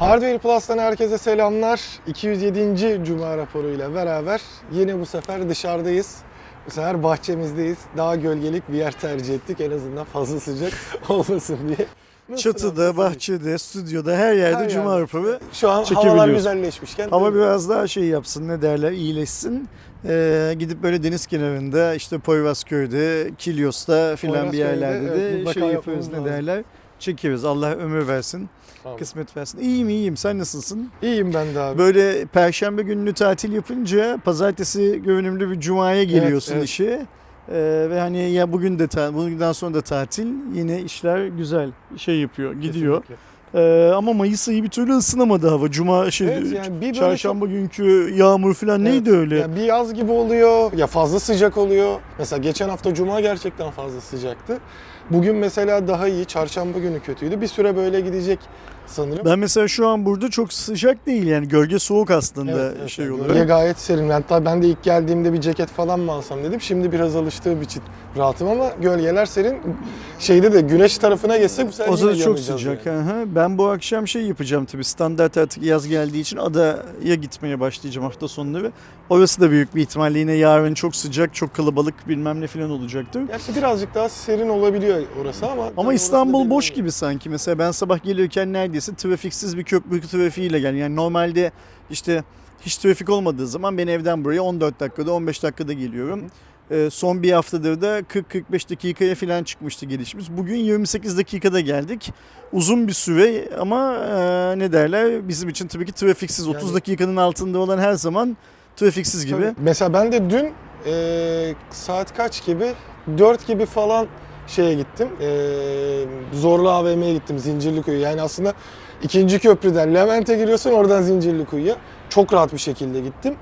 Hardware Plus'tan herkese selamlar. 207. Cuma raporuyla beraber yine bu sefer dışarıdayız. Bu sefer bahçemizdeyiz. Daha gölgelik bir yer tercih ettik. En azından fazla sıcak olmasın diye. Nasıl Çatıda, bahçede, stüdyoda her yerde Her Cuma yerde. raporu. Şu an havalar güzelleşmişken. Ama tabii. biraz daha şey yapsın ne derler iyileşsin. Ee, gidip böyle deniz kenarında işte Poyvazköy'de, Kilyos'ta filan bir Poyrazköy'de, yerlerde evet, de mutlaka şey yapıyoruz ne derler. Çekiyoruz. Allah ömür versin, Tamam. kısmet versin. İyiyim iyiyim. Sen nasılsın? İyiyim ben de abi. Böyle perşembe gününü tatil yapınca pazartesi görünümlü bir cumaya geliyorsun evet. işe. Ee, ve hani ya bugün de ta- bugünden sonra da tatil yine işler güzel şey yapıyor gidiyor. Kesinlikle. Ee, ama Mayıs ayı bir türlü ısınamadı hava. Cuma şey Evet yani bir çarşamba günkü yağmur falan Evet. neydi öyle? Ya bir yaz gibi oluyor, ya fazla sıcak oluyor. Mesela geçen hafta Cuma gerçekten fazla sıcaktı. Bugün mesela daha iyi, çarşamba günü kötüydü. Bir süre böyle gidecek sanırım. Ben mesela şu an burada çok sıcak değil yani gölge soğuk aslında Evet, evet, şey olarak. Gölge gayet serin. Hatta ben de ilk geldiğimde bir ceket falan mı alsam dedim. Şimdi biraz alıştığım için rahatım ama gölgeler serin. Şeyde de güneş tarafına geçsek bu sefer O zaman yine çok sıcak. yani. hı hı. Ben bu akşam şey yapacağım tabii standart artık yaz geldiği için adaya gitmeye başlayacağım hafta sonları. Orası da büyük bir ihtimalle yine yarın çok sıcak, çok kalabalık bilmem ne falan olacaktır. Gerçi birazcık daha serin olabiliyor orası ama. Ama da İstanbul boş gibi sanki. Mesela ben sabah gelirken neredeyse trafiksiz bir köprü trafiğiyle geldim. Yani normalde işte hiç trafik olmadığı zaman ben evden buraya 14 dakikada 15 dakikada geliyorum. Ee, son bir haftadır da 40-45 dakikaya falan çıkmıştı gelişimiz. Bugün 28 dakikada geldik. Uzun bir süre ama e, ne derler bizim için tabii ki trafiksiz. 30 Yani- dakikanın altında olan her zaman trafiksiz gibi. Tabii. Mesela ben de dün e, saat kaç gibi? 4 gibi falan şeye gittim. E, Zorlu AVM'ye gittim Zincirlikuyu. Yani aslında ikinci köprüden Levent'e giriyorsun oradan Zincirlikuyu'ya. Çok rahat bir şekilde gittim.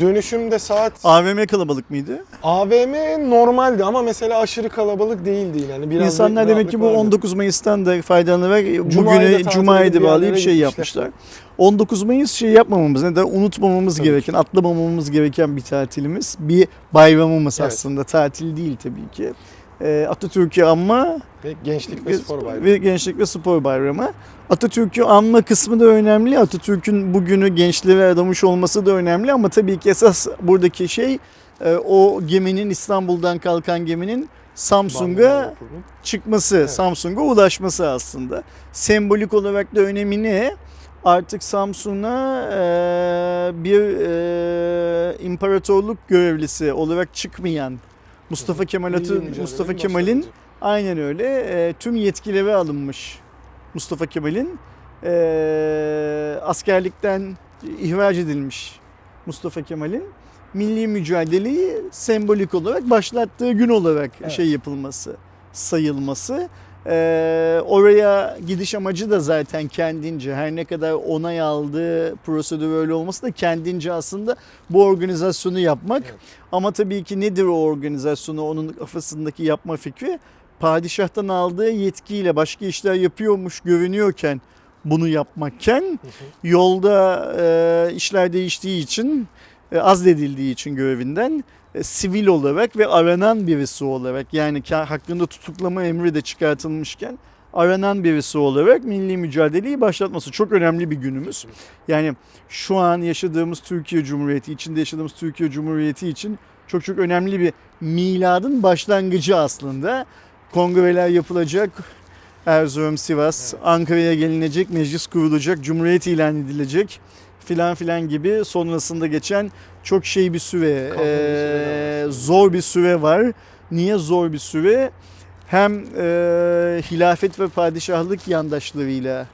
Dönüşümde saat AVM kalabalık mıydı? AVM normaldi ama mesela aşırı kalabalık değildi yani. Biraz İnsanlar bir demek ki bu vardı. 19 Mayıs'tan da faydalanarak bugüne da bağlayıp yerlere şey yapmışlar. 19 Mayıs şey yapmamamız, ne de unutmamamız Tabii gereken, atlamamamız gereken bir tatilimiz. Bir bayramımız Evet. aslında. Tatil değil tabii ki. Ee, Atatürk'ü anma Ve gençlik ve ve, spor bayramı. ve gençlik ve spor bayramı. Atatürk'ü anma kısmı da önemli. Atatürk'ün bugünü gençlere adamış olması da önemli ama tabii ki esas buradaki şey e, o geminin İstanbul'dan kalkan geminin Samsung'a çıkması, Evet. Samsung'a ulaşması aslında. Sembolik olarak da önemi ne? Artık Samsung'a e, bir e, imparatorluk görevlisi olarak çıkmayan Mustafa Kemal Atı, Mustafa Kemal'in aynen öyle e, tüm yetkileri alınmış. Mustafa Kemal'in e, askerlikten ihraç edilmiş Mustafa Kemal'in milli mücadeleyi sembolik olarak başlattığı gün olarak Evet. şey yapılması, sayılması. Ee, oraya gidiş amacı da zaten kendince her ne kadar onay aldığı prosedür öyle olması da kendince aslında bu organizasyonu yapmak. Evet. Ama tabii ki nedir o organizasyonu onun kafasındaki yapma fikri? Padişahtan aldığı yetkiyle başka işler yapıyormuş görünüyorken bunu yapmakken Hı hı. yolda e, işler değiştiği için e, azledildiği için görevinden e, sivil olarak ve aranan birisi olarak yani hakkında tutuklama emri de çıkartılmışken aranan birisi olarak milli mücadeleyi başlatması çok önemli bir günümüz. Yani şu an yaşadığımız Türkiye Cumhuriyeti, içinde yaşadığımız Türkiye Cumhuriyeti için çok çok önemli bir miladın başlangıcı aslında. Kongreler yapılacak, Erzurum, Sivas, Ankara'ya gelinecek, meclis kurulacak, cumhuriyet ilan edilecek filan filan gibi sonrasında geçen çok şey bir eee, var. zor bir süre var. Niye zor bir süre? Hem eee, hilafet ve padişahlık yandaşlarıyla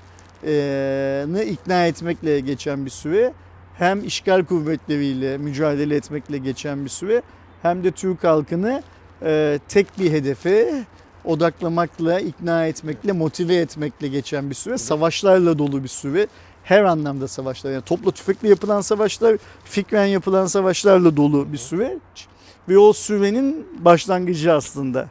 eee, ne ikna etmekle geçen bir süre, hem işgal kuvvetleriyle mücadele etmekle geçen bir süre, hem de Türk halkını eee, tek bir hedefe odaklamakla, ikna etmekle, motive etmekle geçen bir süre. Savaşlarla dolu bir süre. Her anlamda savaşlar. Yani topla tüfekle yapılan savaşlar, fikren yapılan savaşlarla dolu bir süreç. Ve o sürenin başlangıcı aslında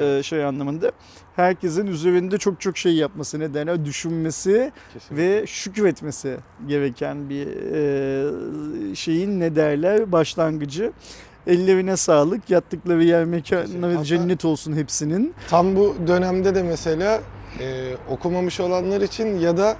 e, şey anlamında. Herkesin üzerinde çok çok şey yapması nedeni düşünmesi Kesinlikle. ve şükretmesi gereken bir e, şeyin ne derler başlangıcı. Ellerine sağlık. Yattıkları yer mekanları Hatta- cennet olsun hepsinin. Tam bu dönemde de mesela e, okumamış olanlar için ya da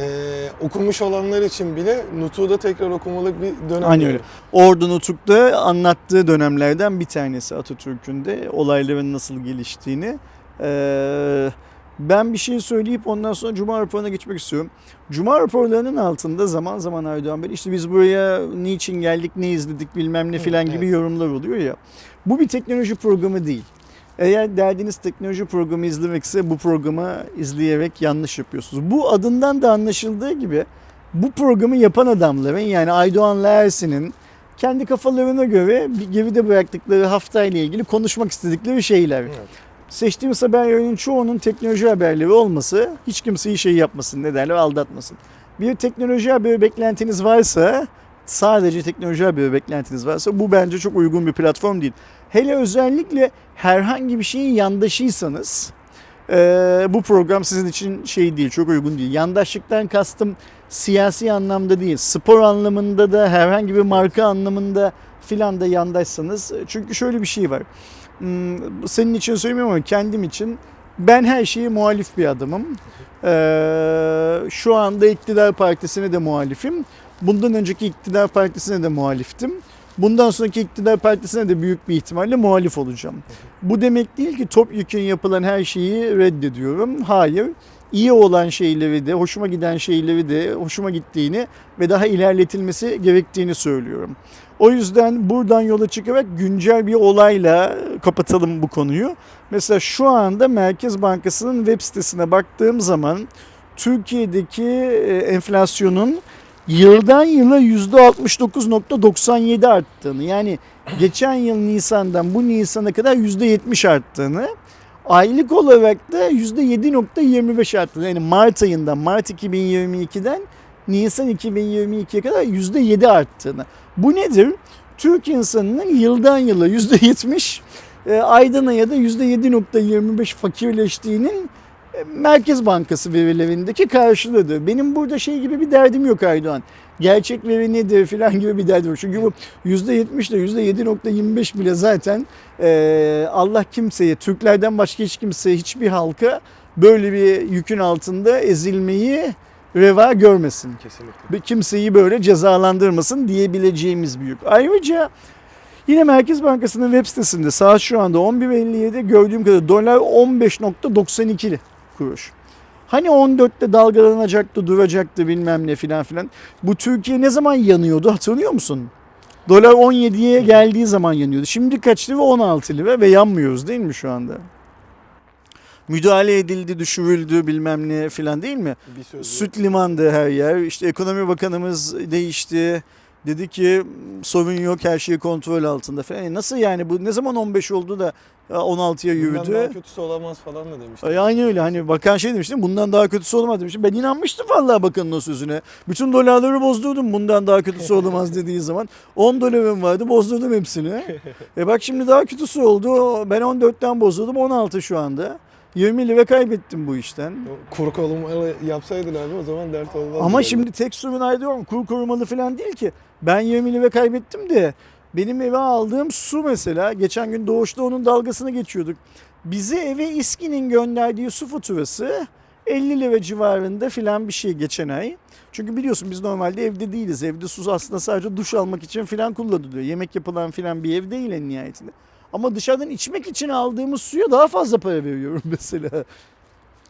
e, okumuş olanlar için bile Nutuk'u da tekrar okumalık bir dönem. Yani. öyle. Ordu Nutuk'ta anlattığı dönemlerden bir tanesi Atatürk'ün de olayların nasıl geliştiğini. Ee, ben bir şey söyleyip ondan sonra Cuma raporuna geçmek istiyorum. Cuma raporlarının altında zaman zaman Erdoğan Bey işte biz buraya niçin geldik, ne izledik bilmem ne filan gibi evet. yorumlar oluyor ya. Bu bir teknoloji programı değil. Eğer derdiniz teknoloji programı izlemekse bu programı izleyerek yanlış yapıyorsunuz. Bu adından da anlaşıldığı gibi bu programı yapan adamların yani Aydoğan'la Ersin'in kendi kafalarına göre bir geride bıraktıkları haftayla ilgili konuşmak istedikleri şeyler. Evet. Seçtiğimiz haberlerin çoğunun teknoloji haberleri olması hiç kimseyi şey yapmasın ne derler aldatmasın. Bir teknoloji haberi beklentiniz varsa sadece teknoloji haberi beklentiniz varsa bu bence çok uygun bir platform değil. Hele özellikle herhangi bir şeyin yandaşıysanız eee, bu program sizin için şey değil, çok uygun değil. Yandaşlıktan kastım siyasi anlamda değil, spor anlamında da herhangi bir marka anlamında filan da yandaşsanız. Çünkü şöyle bir şey var. Hmm, Senin için söylemiyorum ama kendim için ben her şeye muhalif bir adamım. Eee, şu anda iktidar partisine de muhalifim. Bundan önceki iktidar partisine de muhaliftim. Bundan sonraki iktidar partisine de büyük bir ihtimalle muhalif olacağım. Bu demek değil ki topyekun yapılan her şeyi reddediyorum. Hayır. İyi olan şeyleri de, hoşuma giden şeyleri de, hoşuma gittiğini ve daha ilerletilmesi gerektiğini söylüyorum. O yüzden buradan yola çıkarak güncel bir olayla kapatalım bu konuyu. Mesela şu anda Merkez Bankası'nın web sitesine baktığım zaman Türkiye'deki e, enflasyonun yıldan yıla %69.97 arttığını yani geçen yıl Nisan'dan bu Nisan'a kadar %70 arttığını aylık olarak da %7.25 arttığını yani Mart ayından Mart 2022'den Nisan 2022'ye kadar %7 arttığını. Bu nedir? Türk insanının yıldan yıla %70 e, aydan aya da %7.25 fakirleştiğinin Merkez Bankası verilerindeki karşılığıdır. Benim burada şey gibi bir derdim yok Aydoğan. Gerçek veri nedir filan gibi bir derdim yok. Çünkü bu %70 ile %7.25 bile zaten e, Allah kimseye, Türklerden başka hiç kimseye, hiçbir halka böyle bir yükün altında ezilmeyi reva görmesin. Kesinlikle. Bir kimseyi böyle cezalandırmasın diyebileceğimiz büyük. Ayrıca yine Merkez Bankası'nın web sitesinde saat şu anda 11.57 gördüğüm kadar dolar 15.92 kuruş. Hani 14'te dalgalanacaktı, duracaktı bilmem ne filan filan. Bu Türkiye ne zaman yanıyordu hatırlıyor musun? Dolar 17'ye geldiği zaman yanıyordu. Şimdi kaç lira? 16 lira ve yanmıyoruz değil mi şu anda? Müdahale edildi, düşürüldü bilmem ne filan değil mi? Süt limandı her yer. İşte ekonomi bakanımız değişti. Dedi ki sorun yok her şey kontrol altında falan. E Nasıl yani bu ne zaman 15 oldu da e, 16'ya Bundan yürüdü? daha kötüsü olamaz falan da demişti. Ay, Aynı öyle hani bakan şey demişti bundan daha kötüsü olamaz demişti. Ben inanmıştım vallahi bakanın o sözüne. Bütün dolarları bozdurdum bundan daha kötüsü olamaz dediği zaman. 10 dolarım vardı bozdurdum hepsini. E bak şimdi daha kötüsü oldu. Ben 14'ten bozdurdum 16 şu anda. 20 lira kaybettim bu işten. Kuru korumalı yapsaydın abi o zaman dert olmazdı. Ama şimdi tek sorun ayrılıyorum. Kur korumalı falan değil ki. Ben 20 lira kaybettim de benim eve aldığım su mesela geçen gün Doğuş'ta onun dalgasını geçiyorduk. Bize eve İSKİ'nin gönderdiği su faturası 50 lira civarında filan bir şey geçen ay. Çünkü biliyorsun biz normalde evde değiliz. Evde su aslında sadece duş almak için filan kullanılıyor. Yemek yapılan filan bir ev değil en nihayetinde. Ama dışarıdan içmek için aldığımız suya daha fazla para veriyorum mesela.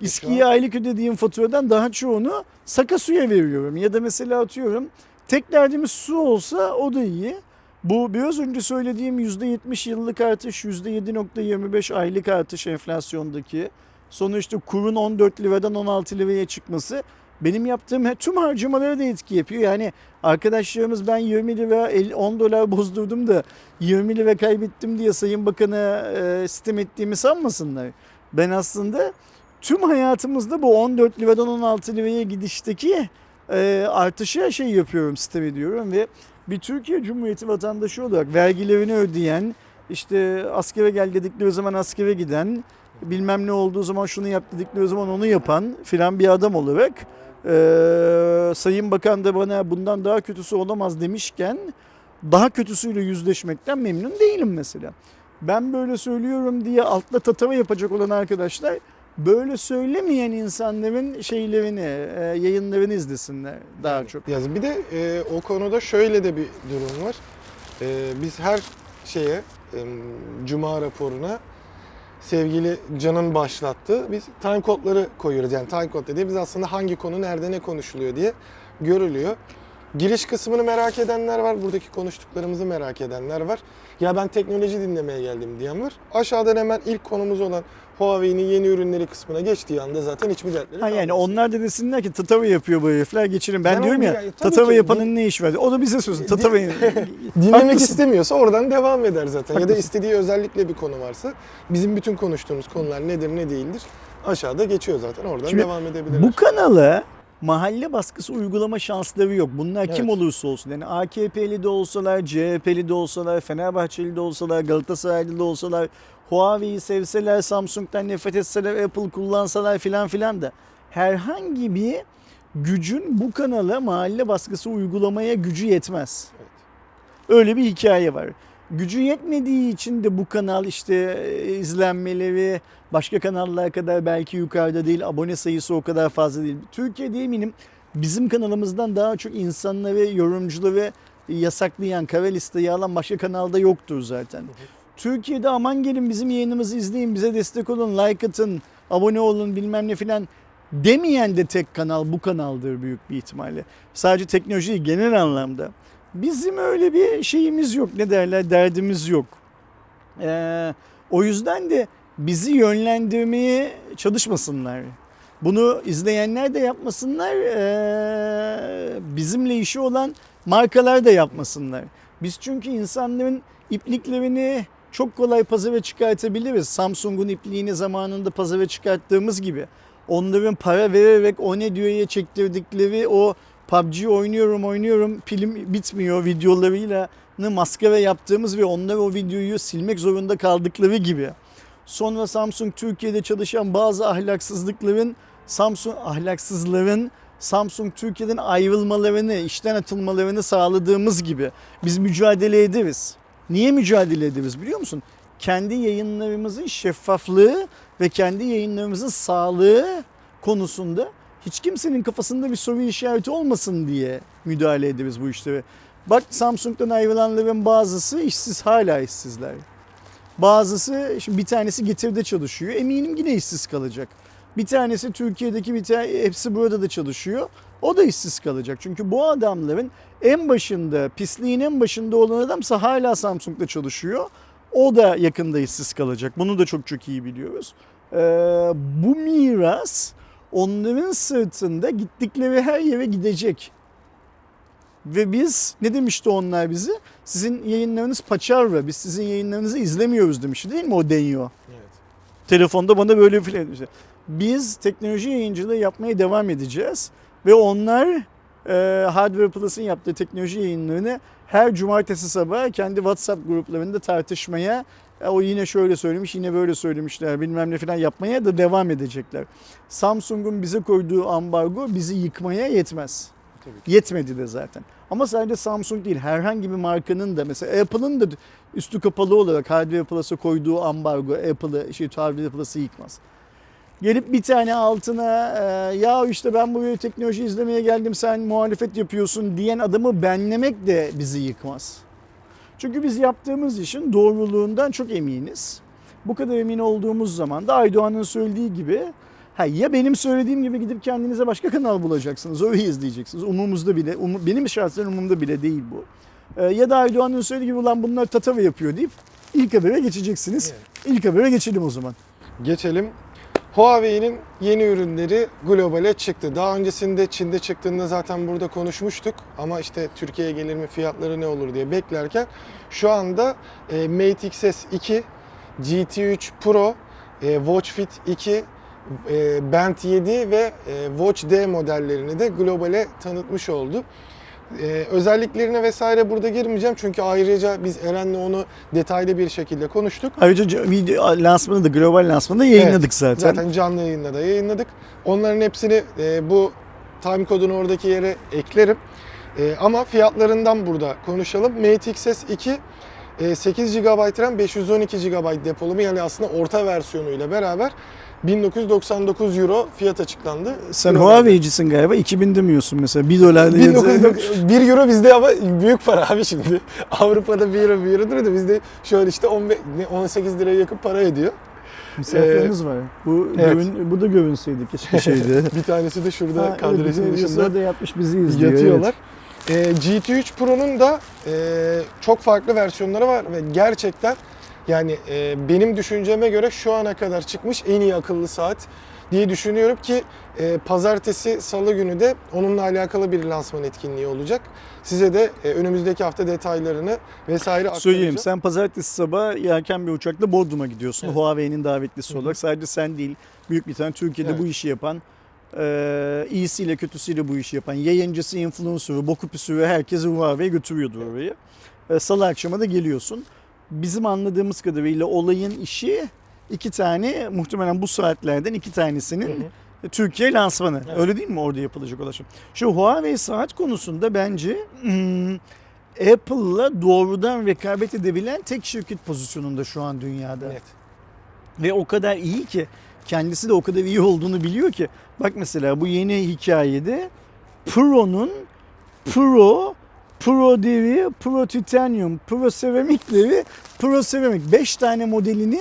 İSKİ'ye aylık ödediğim faturadan daha çoğunu saka suya veriyorum. Ya da mesela atıyorum tek derdimiz su olsa o da iyi. Bu biraz önce söylediğim %70 yıllık artış, %7.25 aylık artış enflasyondaki. Sonra işte kurun 14 liradan 16 liraya çıkması benim yaptığım tüm harcamalara da etki yapıyor. Yani arkadaşlarımız ben 20 lira 50 10 dolar bozdurdum da 20 lira kaybettim diye Sayın Bakan'a e, sitem ettiğimi sanmasınlar. Ben aslında tüm hayatımızda bu 14 liradan 16 liraya gidişteki e, artışa şey yapıyorum, sitem ediyorum ve bir Türkiye Cumhuriyeti vatandaşı olarak vergilerini ödeyen, işte askere gel dedikleri zaman askere giden, bilmem ne olduğu zaman şunu yap dedikleri zaman onu yapan filan bir adam olarak e, Sayın Bakan da bana bundan daha kötüsü olamaz demişken daha kötüsüyle yüzleşmekten memnun değilim mesela. Ben böyle söylüyorum diye altla tatava yapacak olan arkadaşlar böyle söylemeyen insanların şeylerini, e, yayınlarını izlesinler daha çok. Ya bir de e, o konuda şöyle de bir durum var. E, biz her şeye, e, Cuma raporuna sevgili Can'ın başlattığı biz time kodları koyuyoruz. Yani time kod dediğimiz aslında hangi konu nerede ne konuşuluyor diye görülüyor. Giriş kısmını merak edenler var. Buradaki konuştuklarımızı merak edenler var. Ya ben teknoloji dinlemeye geldim diyen var. Aşağıdan hemen ilk konumuz olan Huawei'nin yeni ürünleri kısmına geçtiği anda zaten hiçbir dertleri Ha yani onlar da desinler ki tatava yapıyor bu herifler geçirin. Ben Ben diyorum ya tabii tatava yapanın ne iş var? O da bize söylesin. Tatava Dinlemek Haklısın. istemiyorsa oradan devam eder zaten. Ya da Haklısın. istediği özellikle bir konu varsa bizim bütün konuştuğumuz konular nedir ne değildir aşağıda geçiyor zaten. Oradan Şimdi devam edebilirler. Bu kanala mahalle baskısı uygulama şansları yok. Bunlar kim Evet. olursa olsun. Yani AKP'li de olsalar, CHP'li de olsalar, Fenerbahçeli de olsalar, Galatasaraylı da olsalar, Huawei'yi sevseler, Samsung'dan nefret etseler, Apple kullansalar filan filan da herhangi bir gücün bu kanala mahalle baskısı uygulamaya gücü yetmez. Evet. Öyle bir hikaye var. Gücü yetmediği için de bu kanal işte e, izlenmeleri başka kanallar kadar belki yukarıda değil, abone sayısı o kadar fazla değil. Türkiye'de eminim bizim kanalımızdan daha çok insanları, yorumcuları yasaklayan, kara listeye alan başka kanalda yoktur zaten. Türkiye'de aman gelin bizim yayınımızı izleyin, bize destek olun, like atın, abone olun bilmem ne filan demeyen de tek kanal bu kanaldır büyük bir ihtimalle. Sadece teknoloji değil, genel anlamda. Bizim öyle bir şeyimiz yok. Ne derler? Derdimiz yok. Ee, o yüzden de bizi yönlendirmeye çalışmasınlar. Bunu izleyenler de yapmasınlar. ee, bizimle işi olan markalar da yapmasınlar. Biz çünkü insanların ipliklerini çok kolay pazara çıkartabiliriz. Samsung'un ipliğini zamanında pazara çıkarttığımız gibi. Onların para vererek o ne diyor'ya çektirdikleri o PUBG oynuyorum oynuyorum pilim bitmiyor videolarıyla maskara yaptığımız ve onlar o videoyu silmek zorunda kaldıkları gibi. Sonra Samsung Türkiye'de çalışan bazı ahlaksızlıkların Samsung ahlaksızların Samsung Türkiye'den ayrılmalarını, işten atılmalarını sağladığımız gibi biz mücadele ederiz. Niye mücadele ederiz biliyor musun? Kendi yayınlarımızın şeffaflığı ve kendi yayınlarımızın sağlığı konusunda hiç kimsenin kafasında bir soru işareti olmasın diye müdahale ederiz bu işlere. Bak Samsung'dan ayrılanların bazısı işsiz hala işsizler. Bazısı şimdi bir tanesi getirde çalışıyor. Eminim yine işsiz kalacak. Bir tanesi Türkiye'deki bir tane hepsi burada da çalışıyor. O da işsiz kalacak. Çünkü bu adamların en başında, pisliğin en başında olan adamsa hala Samsung'da çalışıyor. O da yakında işsiz kalacak. Bunu da çok çok iyi biliyoruz. Ee, bu miras onların sırtında gittikleri her yere gidecek. Ve biz ne demişti onlar bizi? Sizin yayınlarınız paçavra. Biz sizin yayınlarınızı izlemiyoruz demişti değil mi o deniyor? Evet. Telefonda bana böyle filan demişti. Biz teknoloji yayıncılığı yapmaya devam edeceğiz. Ve onlar e, Hardware Plus'ın yaptığı teknoloji yayınlarını her cumartesi sabahı kendi WhatsApp gruplarında tartışmaya e, o yine şöyle söylemiş yine böyle söylemişler bilmem ne falan yapmaya da devam edecekler. Samsung'un bize koyduğu ambargo bizi yıkmaya yetmez. Yetmedi de zaten. Ama sadece Samsung değil herhangi bir markanın da mesela Apple'ın da üstü kapalı olarak Hardware Plus'a koyduğu ambargo Apple'ı şey Hardware Plus'ı yıkmaz. Gelip bir tane altına e, ya işte ben buraya teknoloji izlemeye geldim sen muhalefet yapıyorsun diyen adamı benlemek de bizi yıkmaz. Çünkü biz yaptığımız işin doğruluğundan çok eminiz. Bu kadar emin olduğumuz zaman da Aydoğan'ın söylediği gibi ha ya benim söylediğim gibi gidip kendinize başka kanal bulacaksınız. Öyle izleyeceksiniz. Umumuzda bile, umu- benim şahsen umumda bile değil bu. Ee, ya da Aydoğan'ın söylediği gibi ulan bunlar tatava yapıyor deyip ilk habere geçeceksiniz. İlk habere geçelim o zaman. Geçelim. Huawei'nin yeni ürünleri globale çıktı. Daha öncesinde Çin'de çıktığında zaten burada konuşmuştuk. Ama işte Türkiye'ye gelir mi fiyatları ne olur diye beklerken şu anda e, Mate XS 2, GT3 Pro, e, Watch Fit 2, e, Band 7 ve Watch D modellerini de globale tanıtmış oldu. Ee, özelliklerine vesaire burada girmeyeceğim çünkü ayrıca biz Eren'le onu detaylı bir şekilde konuştuk. Ayrıca video lansmanı da global lansmanı da yayınladık zaten. Zaten canlı yayında da yayınladık. Onların hepsini e, bu time kodunu oradaki yere eklerim. E, ama fiyatlarından burada konuşalım. Mate XS 2 e, 8 GB RAM 512 GB depolama yani aslında orta versiyonuyla beraber 1999 euro fiyat açıklandı. Sen Euro Huawei'cisin galiba. 2000 demiyorsun mesela. 1 dolar. 1900 1 euro bizde ama büyük para abi şimdi. Avrupa'da 1 euro 1 eurodur da bizde şöyle işte 15, ne, 18 liraya yakın para ediyor. Misafirimiz var. Bu, evet. görün, bu da görünseydi keşke şeydi. Bir tanesi de şurada Ha, evet, kadrajın bir dışında sırada yatmış bizi izliyor. yatıyorlar. Ee, GT3 Pro'nun da e, çok farklı versiyonları var ve gerçekten yani e, benim düşünceme göre şu ana kadar çıkmış en iyi akıllı saat diye düşünüyorum ki e, pazartesi salı günü de onunla alakalı bir lansman etkinliği olacak. Size de e, önümüzdeki hafta detaylarını vesaire Evet. Söyleyeyim aktaracağım. sen pazartesi sabah yelken bir uçakla Bodrum'a gidiyorsun. Evet. Huawei'nin davetlisi Hı hı. olarak. Sadece sen değil. Büyük bir tane Türkiye'de Evet. bu işi yapan e, iyisiyle kötüsüyle bu işi yapan yayıncısı, influencer'ı, boku püsürü herkesi Huawei götürüyordu oraya. E, Salı akşama da geliyorsun. Bizim anladığımız kadarıyla olayın işi iki tane muhtemelen bu saatlerden iki tanesinin Hı hı. Türkiye lansmanı. Evet. Öyle değil mi orada yapılacak şey? Şu Huawei saat konusunda bence hmm, Apple'la doğrudan rekabet edebilen tek şirket pozisyonunda şu an dünyada. Net. Ve o kadar iyi ki kendisi de o kadar iyi olduğunu biliyor ki. Bak mesela bu yeni hikayede Pro'nun Pro, Pro deri, Pro Titanium, Pro Seramikleri, Pro Seramik 5 tane modelini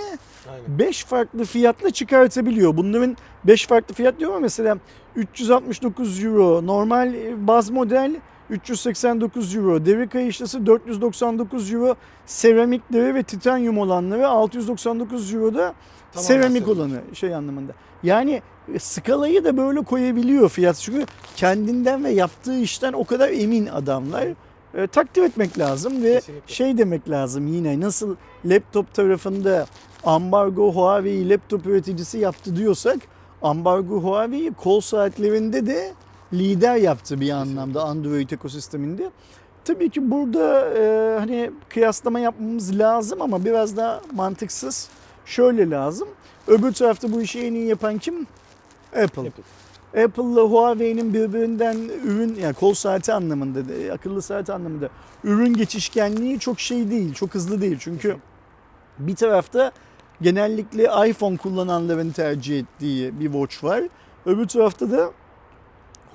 Aynen. 5 farklı fiyatla çıkartabiliyor. Bunların 5 farklı fiyat diyor ama mesela 369 euro normal baz model 389 euro, deri kayışlısı 499 euro, seramikleri ve titanyum olanları 699 euro da seramik seramik. olanı şey anlamında. Yani e, skalayı da böyle koyabiliyor fiyat. Çünkü kendinden ve yaptığı işten o kadar emin adamlar. E, takdir etmek lazım ve Kesinlikle. şey demek lazım yine nasıl laptop tarafında ambargo Huawei laptop üreticisi yaptı diyorsak ambargo Huawei kol saatlerinde de lider yaptı bir anlamda Android ekosisteminde. Tabii ki burada e, hani kıyaslama yapmamız lazım ama biraz daha mantıksız. Şöyle lazım. Öbür tarafta bu işi en iyi yapan kim? Apple. Apple. Apple'la Huawei'nin birbirinden ürün yani kol saati anlamında, akıllı saat anlamında ürün geçişkenliği çok şey değil, çok hızlı değil. Çünkü bir tarafta genellikle iPhone kullananların tercih ettiği bir watch var. Öbür tarafta da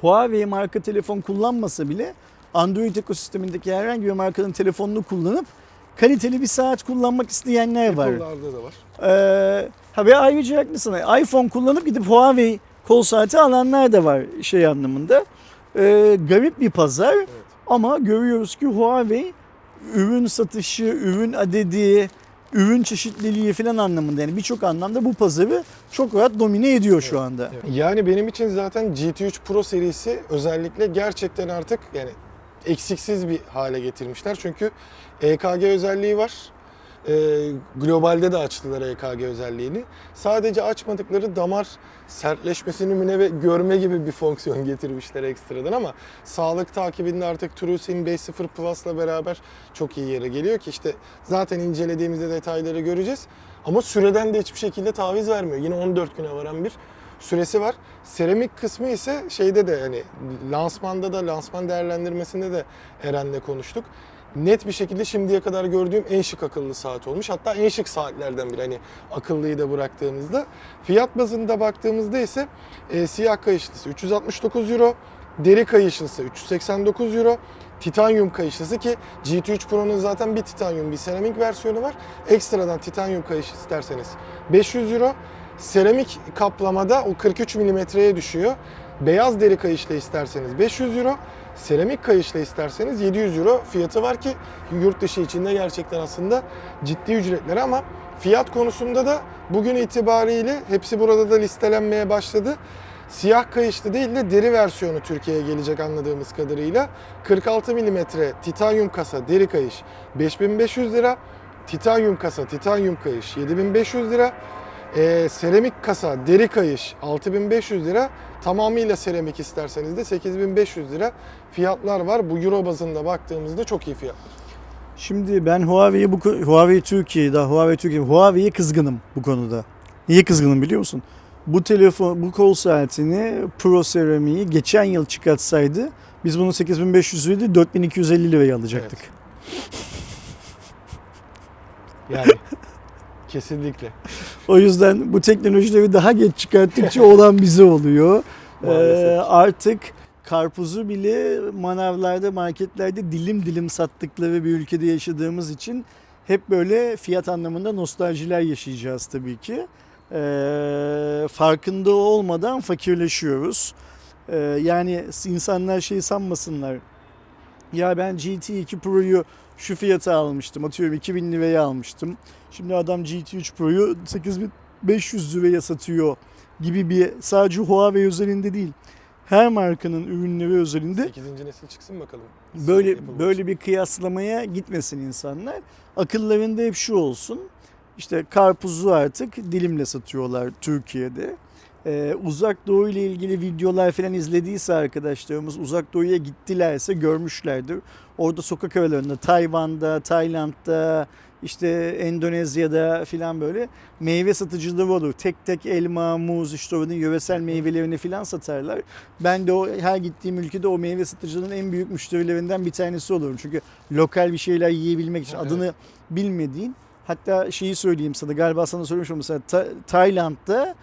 Huawei marka telefon kullanmasa bile Android ekosistemindeki herhangi bir markanın telefonunu kullanıp kaliteli bir saat kullanmak isteyenler var. Apple'larda da var. Ee, ha ve ayrıca haklısın. iPhone kullanıp gidip Huawei kol saati alanlar da var şey anlamında. Ee, garip bir pazar Evet. ama görüyoruz ki Huawei ürün satışı, ürün adedi, ürün çeşitliliği falan anlamında yani birçok anlamda bu pazarı çok rahat domine ediyor şu anda. Yani benim için zaten GT3 Pro serisi özellikle gerçekten artık yani eksiksiz bir hale getirmişler. Çünkü EKG özelliği var. Ee, globalde de açtılar EKG özelliğini. Sadece açmadıkları damar sertleşmesini mi ne ve görme gibi bir fonksiyon getirmişler ekstradan ama sağlık takibinde artık TrueSIM 5.0 Plus'la beraber çok iyi yere geliyor ki işte zaten incelediğimizde detayları göreceğiz. Ama süreden de hiçbir şekilde taviz vermiyor. Yine 14 güne varan bir süresi var. Seramik kısmı ise şeyde de hani lansmanda da lansman değerlendirmesinde de Eren'le konuştuk. Net bir şekilde şimdiye kadar gördüğüm en şık akıllı saat olmuş. Hatta en şık saatlerden biri hani akıllıyı da bıraktığımızda. Fiyat bazında baktığımızda ise e, siyah kayışlısı 369 euro, deri kayışlısı 389 euro, titanyum kayışlısı ki GT3 Pro'nun zaten bir titanyum bir seramik versiyonu var. Ekstradan titanyum kayış isterseniz 500 euro. Seramik kaplamada o 43 milimetreye düşüyor. Beyaz deri kayışla isterseniz 500 euro. Seramik kayışla isterseniz 700 euro fiyatı var ki yurt dışı içinde gerçekten aslında ciddi ücretler ama fiyat konusunda da bugün itibariyle hepsi burada da listelenmeye başladı. Siyah kayışlı değil de deri versiyonu Türkiye'ye gelecek anladığımız kadarıyla. 46 mm titanyum kasa deri kayış 5500 lira. Titanyum kasa titanyum kayış 7500 lira. Ee, seramik kasa deri kayış 6500 lira. Tamamıyla seramik isterseniz de 8500 lira fiyatlar var. Bu euro bazında baktığımızda çok iyi fiyatlar. Şimdi ben Huawei'yi bu Huawei Türkiye'de Huawei Türkiye Huawei'ye kızgınım bu konuda. Niye kızgınım biliyor musun? Bu telefon bu kol saatini Pro Ceramics'i geçen yıl çıkartsaydı biz bunu 8500 liraydı 4250 liraya alacaktık. Yani kesinlikle. O yüzden bu teknolojileri daha geç çıkarttıkça olan bize oluyor. Ee, artık karpuzu bile manavlarda, marketlerde dilim dilim sattıkları bir ülkede yaşadığımız için hep böyle fiyat anlamında nostaljiler yaşayacağız tabii ki. Ee, farkında olmadan fakirleşiyoruz. Ee, yani insanlar şey sanmasınlar. Ya ben GT2 Pro'yu şu fiyata almıştım. Atıyorum 2000 liraya almıştım. Şimdi adam GT3 Pro'yu 8500 liraya satıyor gibi bir sadece Huawei özelinde değil. Her markanın ürünleri özelinde 8. nesil çıksın bakalım. böyle böyle bir kıyaslamaya gitmesin insanlar. Akıllarında hep şu olsun. İşte karpuzu artık dilimle satıyorlar Türkiye'de. Ee, uzak Doğu ile ilgili videolar falan izlediyse arkadaşlarımız uzak Doğu'ya gittilerse görmüşlerdir. Orada sokak aralarında Tayvan'da, Tayland'da, işte Endonezya'da filan böyle meyve satıcıları olur. Tek tek elma, muz işte oranın yöresel meyvelerini filan satarlar. Ben de o her gittiğim ülkede o meyve satıcılarının en büyük müşterilerinden bir tanesi olurum. Çünkü lokal bir şeyler yiyebilmek için Evet. adını bilmediğin hatta şeyi söyleyeyim sana galiba sana söylemiştim mesela Ta- Tayland'da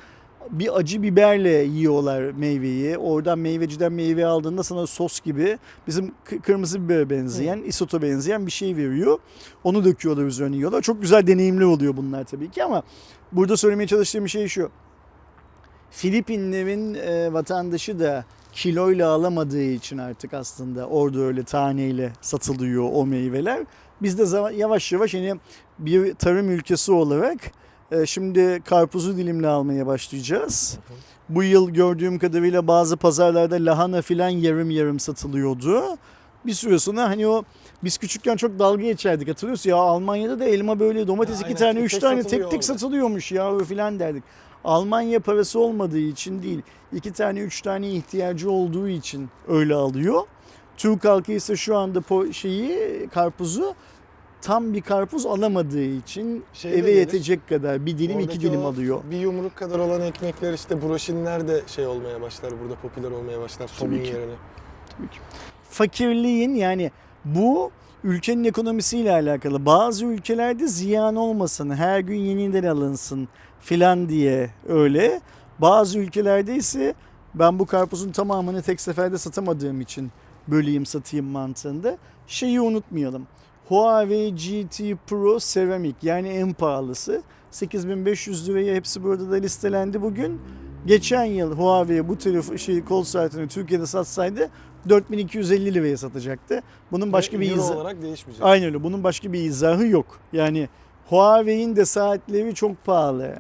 bir acı biberle yiyorlar meyveyi. Oradan meyveciden meyve aldığında sana sos gibi bizim kı- kırmızı bibere benzeyen, isoto benzeyen bir şey veriyor. Onu döküyorlar üzerine yiyorlar. Çok güzel deneyimli oluyor bunlar tabii ki ama burada söylemeye çalıştığım şey şu. Filipinlerin e, vatandaşı da kiloyla alamadığı için artık aslında orada öyle taneyle satılıyor o meyveler. Biz de yavaş yavaş hani bir tarım ülkesi olarak şimdi karpuzu dilimle almaya başlayacağız. Bu yıl gördüğüm kadarıyla bazı pazarlarda lahana filan yarım yarım satılıyordu. Bir süre sonra hani o biz küçükken çok dalga geçerdik hatırlıyorsun ya Almanya'da da elma böyle domates iki aynen, tane tek üç tek tane satılıyor tek tek orada. satılıyormuş ya filan derdik. Almanya parası olmadığı için değil iki tane üç tane ihtiyacı olduğu için öyle alıyor. Türk halkı ise şu anda po- şeyi karpuzu tam bir karpuz alamadığı için Şey eve yetecek kadar bir dilim iki dilim alıyor. Bir yumruk kadar olan ekmekler işte broşinler de şey olmaya başlar burada popüler olmaya başlar somun ki. yerine. fakirliğin yani bu ülkenin ekonomisiyle alakalı. Bazı ülkelerde ziyan olmasın, her gün yeniden alınsın filan diye öyle. Bazı ülkelerde ise ben bu karpuzun tamamını tek seferde satamadığım için böleyim satayım mantığında. Şeyi unutmayalım. Huawei GT Pro Ceramic yani en pahalısı 8500 liraya hepsi burada da listelendi bugün. Geçen yıl Huawei bu telefon şey kol saatini Türkiye'de satsaydı 4250 liraya satacaktı. Bunun başka Ve bir izahı olarak değişmeyecek. Aynen öyle. Bunun başka bir izahı yok. Yani Huawei'in de saatleri çok pahalı.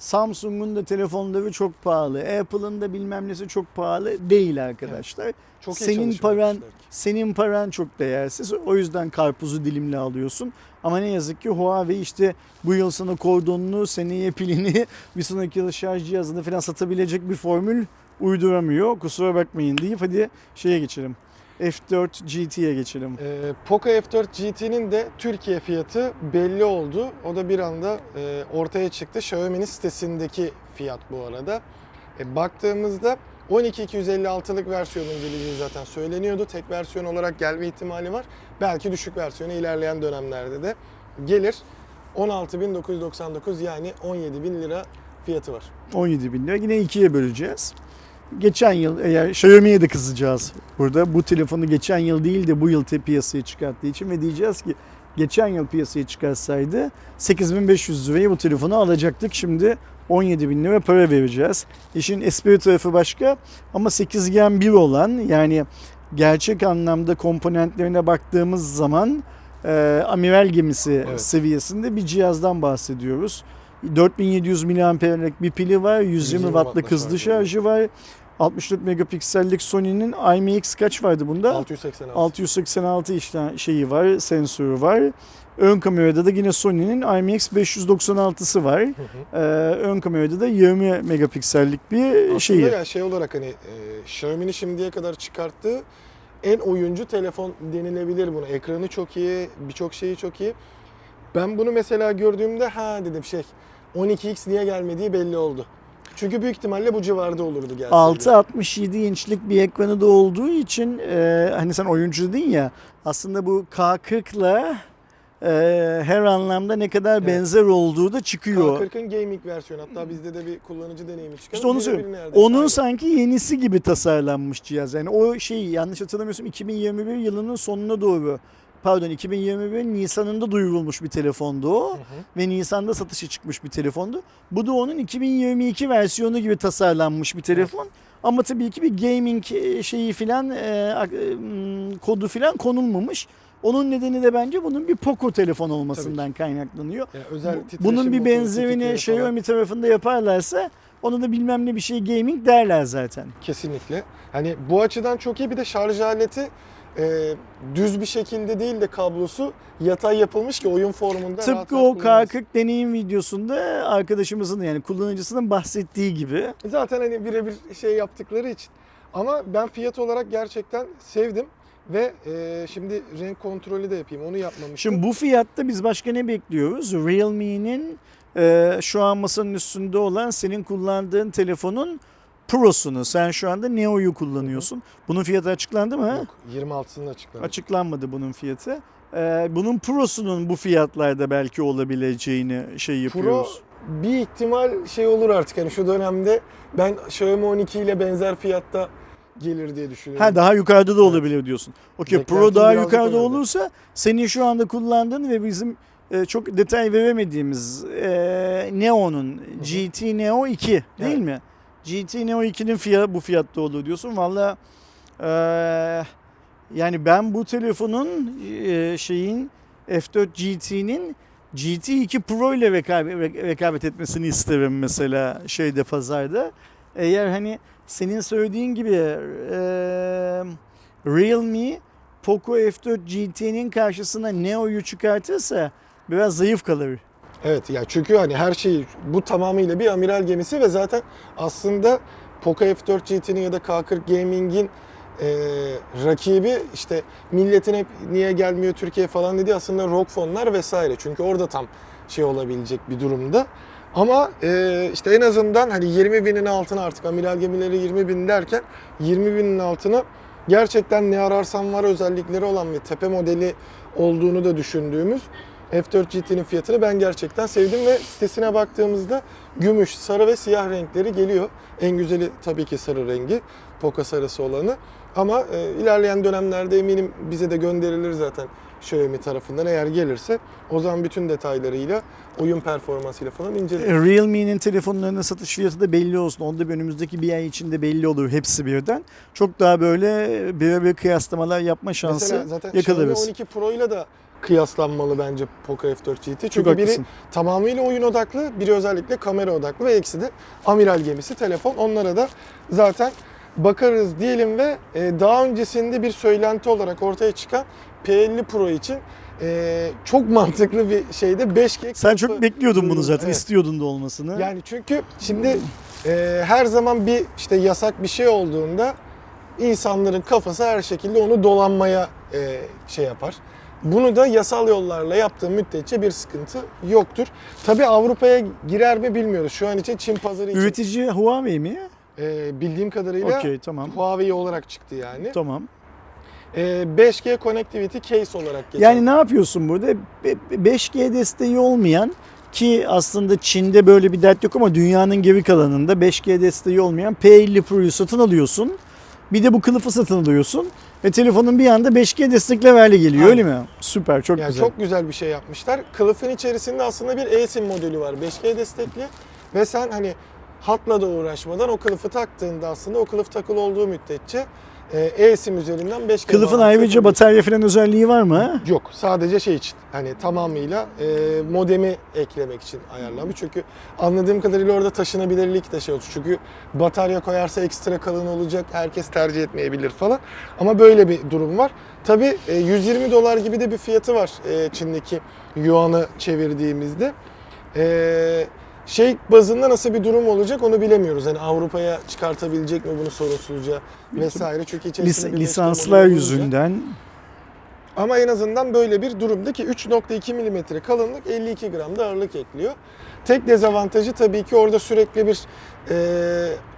Samsung'un da telefonları çok pahalı. Apple'ın da bilmem nesi çok pahalı değil arkadaşlar. Çok iyi senin paran-. Senin paran çok değersiz. O yüzden karpuzu dilimle alıyorsun. Ama ne yazık ki Huawei işte bu yıl sana kordonunu, seneye pilini, bir sonraki yıl şarj cihazını falan satabilecek bir formül uyduramıyor. Kusura bakmayın deyip hadi şeye geçelim. F4 GT'ye geçelim. Ee, Poco F4 GT'nin de Türkiye fiyatı belli oldu. O da bir anda e, ortaya çıktı. Xiaomi'nin sitesindeki fiyat bu arada. E, baktığımızda 12256'lık versiyonun geleceği zaten söyleniyordu. Tek versiyon olarak gelme ihtimali var. Belki düşük versiyonu ilerleyen dönemlerde de gelir. 16.999 yani 17.000 lira fiyatı var. 17 bin lira. Yine ikiye böleceğiz. Geçen yıl eğer Xiaomi'ye de kızacağız burada. Bu telefonu geçen yıl değil de bu yıl piyasaya çıkarttığı için ve diyeceğiz ki geçen yıl piyasaya çıkarsaydı 8500 liraya bu telefonu alacaktık. Şimdi 17 bin lira para vereceğiz. İşin espri tarafı başka ama 8 Gen 1 olan yani gerçek anlamda komponentlerine baktığımız zaman e, amiral gemisi Evet. seviyesinde bir cihazdan bahsediyoruz. 4700 miliamperlik bir pili var, 120 120 wattlık hızlı şarj şarjı var. 64 megapiksellik Sony'nin IMX kaç vardı bunda? 686. 686 işlem şeyi var, sensörü var. Ön kamerada da yine Sony'nin IMX 596'sı var. Hı hı. Ee, ön kamerada da 20 megapiksellik bir Aslında şeyi. ya şey olarak hani e, Xiaomi'nin şimdiye kadar çıkarttığı en oyuncu telefon denilebilir buna. Ekranı çok iyi, birçok şeyi çok iyi. Ben bunu mesela gördüğümde ha dedim şey 12x niye gelmediği belli oldu. Çünkü büyük ihtimalle bu civarda olurdu gelseydi. 6.67 inçlik bir ekranı da olduğu için e, hani sen oyuncu dedin ya aslında bu K40'la e, her anlamda ne kadar Evet. benzer olduğu da çıkıyor. K40'ın gaming versiyonu hatta bizde de bir kullanıcı deneyimi çıkıyor. İşte onu söylüyorum. Onun aynı. sanki yenisi gibi tasarlanmış cihaz. Yani o şey yanlış hatırlamıyorsam 2021 yılının sonuna doğru pardon 2021 Nisan'ında duyurulmuş bir telefondu o Hı hı. ve Nisan'da satışa çıkmış bir telefondu. Bu da onun 2022 versiyonu gibi tasarlanmış bir telefon. Ama tabii ki bir gaming şeyi filan e, e, kodu filan konulmamış. Onun nedeni de bence bunun bir Poco telefon olmasından kaynaklanıyor. Yani özel Bunun bir benzerini. Xiaomi tarafında yaparlarsa onu da bilmem ne bir şey gaming derler zaten. Kesinlikle. Hani bu açıdan çok iyi bir de şarj aleti e, düz bir şekilde değil de kablosu yatay yapılmış ki oyun formunda rahat Tıpkı rahat o kullanırsın. K40 deneyim videosunda arkadaşımızın yani kullanıcısının bahsettiği gibi. Zaten hani birebir şey yaptıkları için. Ama ben fiyat olarak gerçekten sevdim. Ve e, şimdi renk kontrolü de yapayım. Onu yapmamıştım. Şimdi bu fiyatta biz başka ne bekliyoruz? Realme'nin e, şu an masanın üstünde olan senin kullandığın telefonun Pro'sunu. Sen şu anda Neo'yu kullanıyorsun. Bunun fiyatı açıklandı mı? Yok, 26'sını açıkladım. Açıklanmadı bunun fiyatı. E, bunun Pro'sunun bu fiyatlarda belki olabileceğini şey Pro yapıyoruz. bir ihtimal şey olur artık hani şu dönemde ben Xiaomi 12 ile benzer fiyatta gelir diye düşünüyorum. Ha daha yukarıda da Evet. olabilir diyorsun. Okey Pro daha yukarıda yönde. olursa senin şu anda kullandığın ve bizim e, çok detay veremediğimiz e, Neo'nun GT Neo 2 değil Evet. mi? GT Neo 2'nin fiyatı bu fiyatta olur diyorsun. Valla e, yani ben bu telefonun e, şeyin F4 GT'nin GT2 Pro ile rekabet, re- rekabet etmesini isterim mesela şeyde pazarda. Eğer hani senin söylediğin gibi e, Realme Poco F4 GT'nin karşısına Neo'yu çıkartırsa biraz zayıf kalır. Evet ya çünkü hani her şeyi bu tamamıyla bir amiral gemisi ve zaten aslında Poco F4 GT'nin ya da K40 Gaming'in e, rakibi işte milletin hep niye gelmiyor Türkiye falan dediği aslında ROG fonlar vesaire. Çünkü orada tam şey olabilecek bir durumda. Ama e, işte en azından hani 20 binin altına artık amiral gemileri 20 bin derken 20 binin altına gerçekten ne ararsan var özellikleri olan bir tepe modeli olduğunu da düşündüğümüz F4 GT'nin fiyatını ben gerçekten sevdim ve sitesine baktığımızda gümüş, sarı ve siyah renkleri geliyor. En güzeli tabii ki sarı rengi, Poco sarısı olanı. Ama e, ilerleyen dönemlerde eminim bize de gönderilir zaten Xiaomi tarafından eğer gelirse. O zaman bütün detaylarıyla, oyun performansıyla falan inceleriz. Realme'nin telefonlarının satış fiyatı da belli olsun. Onda da önümüzdeki bir ay içinde belli olur hepsi birden. Çok daha böyle birebir kıyaslamalar yapma şansı Mesela zaten yakalarız. Xiaomi 12 Pro ile de kıyaslanmalı bence Poco F4 GT. Çok Çünkü biri haklısın. tamamıyla oyun odaklı, biri özellikle kamera odaklı ve eksi de amiral gemisi telefon. Onlara da zaten bakarız diyelim ve e, daha öncesinde bir söylenti olarak ortaya çıkan P50 Pro için e, çok mantıklı bir şeyde 5G Sen kılıfı çok bekliyordun bunu zaten. Evet. istiyordun da olmasını. Yani çünkü şimdi e, her zaman bir işte yasak bir şey olduğunda insanların kafası her şekilde onu dolanmaya e, şey yapar. Bunu da yasal yollarla yaptığı müddetçe bir sıkıntı yoktur. Tabi Avrupa'ya girer mi bilmiyoruz. Şu an için Çin pazarı için Üretici Huawei mi? e, bildiğim kadarıyla Okey tamam. Huawei olarak çıktı yani. Tamam. E, 5G Connectivity Case olarak geçen. Yani ne yapıyorsun burada? Be- 5G desteği olmayan ki aslında Çin'de böyle bir dert yok ama dünyanın geri kalanında 5G desteği olmayan P50 Pro'yu satın alıyorsun. Bir de bu kılıfı satın alıyorsun ve telefonun bir anda 5G destekli hale geliyor öyle mi? Süper çok Yani güzel. çok güzel bir şey yapmışlar. Kılıfın içerisinde aslında bir eSIM modülü var. 5G destekli ve sen hani hatla da uğraşmadan o kılıfı taktığında aslında o kılıf takılı olduğu müddetçe eSIM üzerinden 5G Kılıfın ayrıca batarya falan özelliği var mı? Yok sadece şey için hani tamamıyla e, modemi eklemek için ayarlanmış. Çünkü anladığım kadarıyla orada taşınabilirlik de şey olacak. Çünkü batarya koyarsa ekstra kalın olacak. Herkes tercih etmeyebilir falan. Ama böyle bir durum var. Tabii e, 120 dolar gibi de bir fiyatı var e, Çin'deki yuan'ı çevirdiğimizde. E, şey bazında nasıl bir durum olacak onu bilemiyoruz. Hani Avrupa'ya çıkartabilecek mi bunu sorunsuzca vesaire. Çünkü Lis- içerisinde bir lisanslar yüzünden ama en azından böyle bir durumda ki 3.2 mm kalınlık 52 gram da ağırlık ekliyor. Tek dezavantajı tabii ki orada sürekli bir e,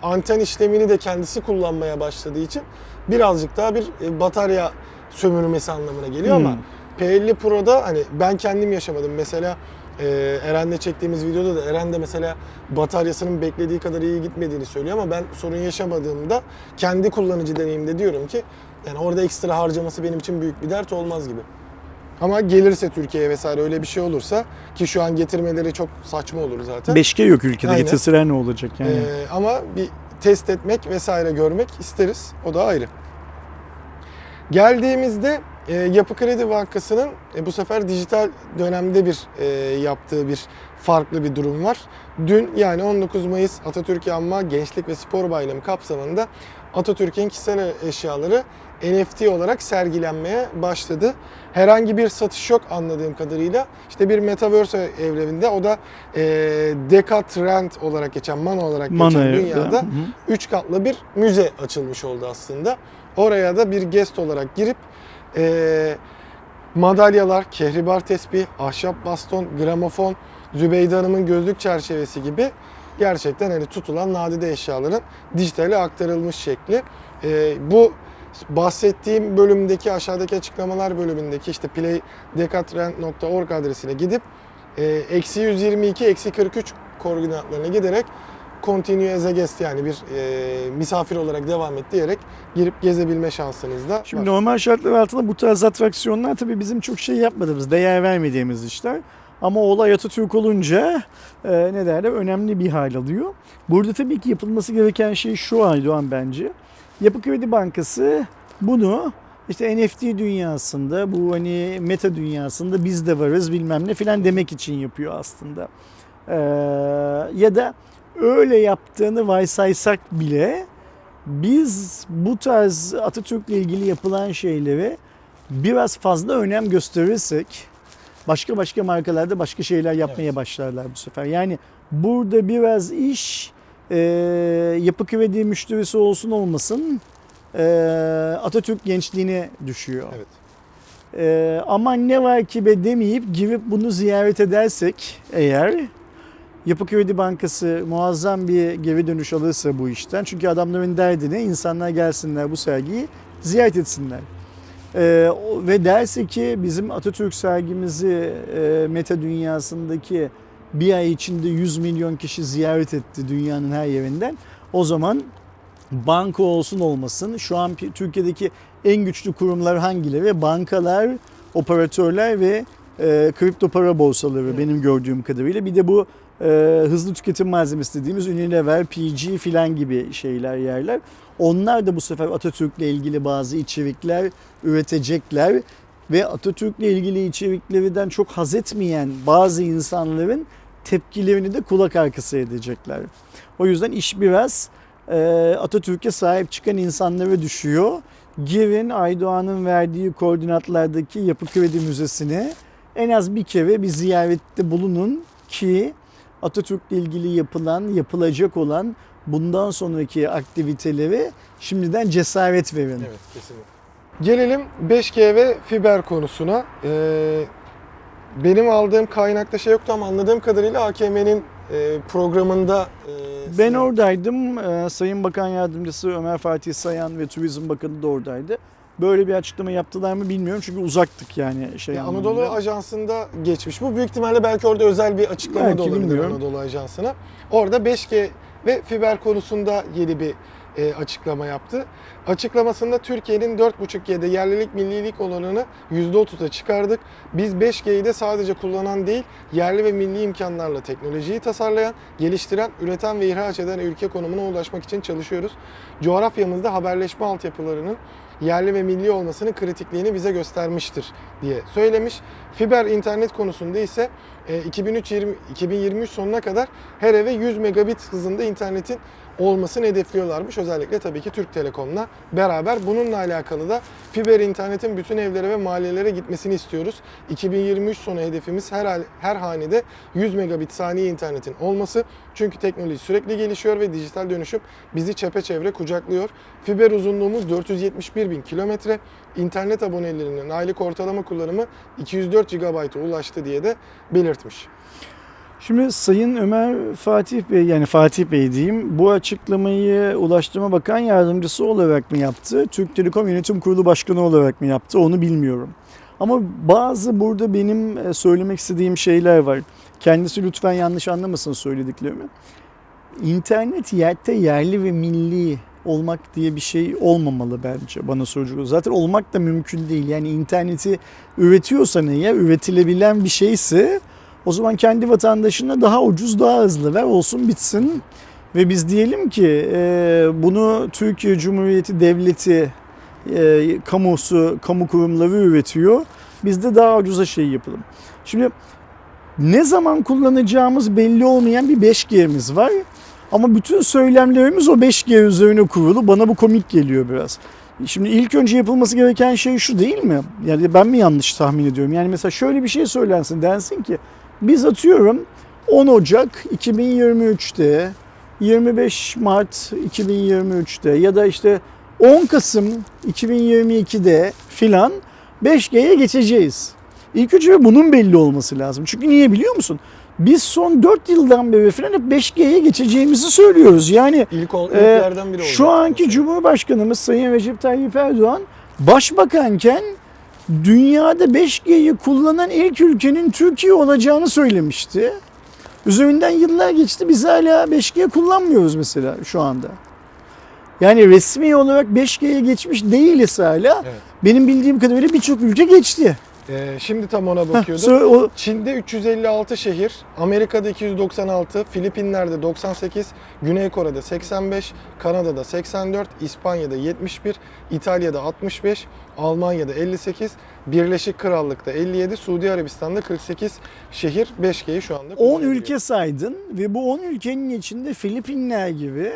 anten işlemini de kendisi kullanmaya başladığı için birazcık daha bir e, batarya sömürmesi anlamına geliyor ama Hmm. P50 Pro'da hani ben kendim yaşamadım. Mesela e, Eren'le çektiğimiz videoda da Eren de mesela bataryasının beklediği kadar iyi gitmediğini söylüyor ama ben sorun yaşamadığımda kendi kullanıcı deneyimde diyorum ki yani orada ekstra harcaması benim için büyük bir dert olmaz gibi. Ama gelirse Türkiye'ye vesaire öyle bir şey olursa ki şu an getirmeleri çok saçma olur zaten. 5G yok ülkede. Aynen. Getirseler ne olacak yani? Ee, ama bir test etmek vesaire görmek isteriz. O da ayrı. Geldiğimizde e, Yapı Kredi Bankası'nın e, bu sefer dijital dönemde bir e, yaptığı bir farklı bir durum var. Dün yani 19 Mayıs Atatürk Anma Gençlik ve Spor Bayramı kapsamında Atatürk'ün kişisel eşyaları NFT olarak sergilenmeye başladı. Herhangi bir satış yok anladığım kadarıyla. İşte bir Metaverse evreninde o da e, Decatrend olarak geçen, Mana olarak geçen Mana'ya dünyada da- Hı hı. 3 katlı bir müze açılmış oldu aslında. Oraya da bir guest olarak girip e, madalyalar, kehribar tesbih, ahşap baston, gramofon, Zübeyde Hanım'ın gözlük çerçevesi gibi gerçekten hani tutulan nadide eşyaların dijitale aktarılmış şekli. E, bu bahsettiğim bölümdeki aşağıdaki açıklamalar bölümündeki işte playdecatrend.org adresine gidip e, eksi 122 eksi 43 koordinatlarına giderek continue as a guest yani bir e, misafir olarak devam et diyerek girip gezebilme şansınız da Şimdi var. normal şartlar altında bu tarz atraksiyonlar tabii bizim çok şey yapmadığımız, değer vermediğimiz işler. Ama olay Atatürk olunca e, ne derler önemli bir hal alıyor. Burada tabii ki yapılması gereken şey şu Aydoğan bence. Yapı Kredi Bankası bunu işte NFT dünyasında, bu hani meta dünyasında biz de varız bilmem ne filan demek için yapıyor aslında. Ee, ya da öyle yaptığını varsaysak bile biz bu tarz Atatürk'le ilgili yapılan şeylere biraz fazla önem gösterirsek başka başka markalarda başka şeyler yapmaya Evet. başlarlar bu sefer. Yani burada biraz iş e, yapı kredi müşterisi olsun olmasın e, Atatürk gençliğine düşüyor. Evet. E, aman ne var ki be demeyip girip bunu ziyaret edersek eğer Yapı Kredi Bankası muazzam bir geri dönüş alırsa bu işten. Çünkü adamların derdi ne? İnsanlar gelsinler bu sergiyi ziyaret etsinler. Ee, ve derse ki bizim Atatürk sergimizi e, meta dünyasındaki bir ay içinde 100 milyon kişi ziyaret etti dünyanın her yerinden. O zaman banka olsun olmasın şu an Türkiye'deki en güçlü kurumlar hangileri? Bankalar, operatörler ve e, kripto para borsaları benim gördüğüm kadarıyla. Bir de bu e, hızlı tüketim malzemesi dediğimiz Unilever, PG filan gibi şeyler yerler. Onlar da bu sefer Atatürk'le ilgili bazı içerikler üretecekler ve Atatürk'le ilgili içeriklerden çok haz etmeyen bazı insanların tepkilerini de kulak arkası edecekler. O yüzden iş biraz e, Atatürk'e sahip çıkan insanlara düşüyor. Girin Aydoğan'ın verdiği koordinatlardaki Yapı Kredi Müzesi'ne en az bir kere bir ziyarette bulunun ki Atatürk'le ilgili yapılan, yapılacak olan bundan sonraki aktivitelere şimdiden cesaret verin. Evet kesinlikle. Gelelim 5G ve fiber konusuna. Ee, benim aldığım kaynakta şey yoktu ama anladığım kadarıyla AKM'nin e, programında e, Ben oradaydım. Ee, Sayın Bakan Yardımcısı Ömer Fatih Sayan ve Turizm Bakanı da oradaydı. Böyle bir açıklama yaptılar mı bilmiyorum çünkü uzaktık yani şey Ya anlamında. Anadolu Ajansı'nda geçmiş. Bu büyük ihtimalle belki orada özel bir açıklama Belki, da olabilir bilmiyorum. Anadolu Ajansı'na. Orada 5G ve fiber konusunda yeni bir e, açıklama yaptı. Açıklamasında Türkiye'nin 4.5G'de yerlilik millilik olanını %30'a çıkardık. Biz 5G'yi de sadece kullanan değil, yerli ve milli imkanlarla teknolojiyi tasarlayan, geliştiren, üreten ve ihraç eden ülke konumuna ulaşmak için çalışıyoruz. Coğrafyamızda haberleşme altyapılarının yerli ve milli olmasının kritikliğini bize göstermiştir diye söylemiş. Fiber internet konusunda ise e, 2003-20 2023 sonuna kadar her eve 100 megabit hızında internetin olmasını hedefliyorlarmış. Özellikle tabii ki Türk Telekom'la beraber. Bununla alakalı da fiber internetin bütün evlere ve mahallelere gitmesini istiyoruz. 2023 sonu hedefimiz her, her hanede 100 megabit saniye internetin olması. Çünkü teknoloji sürekli gelişiyor ve dijital dönüşüm bizi çepeçevre kucaklıyor. Fiber uzunluğumuz 471 bin kilometre. İnternet abonelerinin aylık ortalama kullanımı 204 GB'a ulaştı diye de belirtmiş. Şimdi Sayın Ömer Fatih Bey yani Fatih Bey diyeyim bu açıklamayı Ulaştırma Bakan Yardımcısı olarak mı yaptı? Türk Telekom Yönetim Kurulu Başkanı olarak mı yaptı? Onu bilmiyorum. Ama bazı burada benim e, söylemek istediğim şeyler var. Kendisi lütfen yanlış anlamasın söylediklerimi. İnternet yerde yerli ve milli olmak diye bir şey olmamalı bence bana soracak. Zaten olmak da mümkün değil. Yani interneti üretiyorsan eğer üretilebilen bir şeyse o zaman kendi vatandaşına daha ucuz daha hızlı ver olsun bitsin. Ve biz diyelim ki e, bunu Türkiye Cumhuriyeti Devleti e, kamusu, kamu kurumları üretiyor. Biz de daha ucuza şey yapalım. Şimdi ne zaman kullanacağımız belli olmayan bir 5G'miz var. Ama bütün söylemlerimiz o 5G üzerine kurulu. Bana bu komik geliyor biraz. Şimdi ilk önce yapılması gereken şey şu değil mi? Yani ben mi yanlış tahmin ediyorum? Yani mesela şöyle bir şey söylensin. Densin ki biz atıyorum 10 Ocak 2023'te 25 Mart 2023'te ya da işte 10 Kasım 2022'de filan 5G'ye geçeceğiz. İlk önce bunun belli olması lazım. Çünkü niye biliyor musun? Biz son 4 yıldan beri falan hep 5G'ye geçeceğimizi söylüyoruz. Yani İlk ol, ilklerden biri oldu. şu anki Cumhurbaşkanımız Sayın Recep Tayyip Erdoğan başbakanken dünyada 5G'yi kullanan ilk ülkenin Türkiye olacağını söylemişti. Üzerinden yıllar geçti biz hala 5G kullanmıyoruz mesela şu anda. Yani resmi olarak 5G'ye geçmiş değiliz hala. Evet. Benim bildiğim kadarıyla birçok ülke geçti. Ee, şimdi tam ona Heh, bakıyordum. sö- o- Çin'de 356 şehir, Amerika'da 296, Filipinler'de 98, Güney Kore'de 85, Kanada'da 84, İspanya'da 71, İtalya'da 65, Almanya'da 58, Birleşik Krallık'ta 57, Suudi Arabistan'da 48 şehir 5G'yi şu anda 10 kullanabiliyor. ülke saydın ve bu 10 ülkenin içinde Filipinler gibi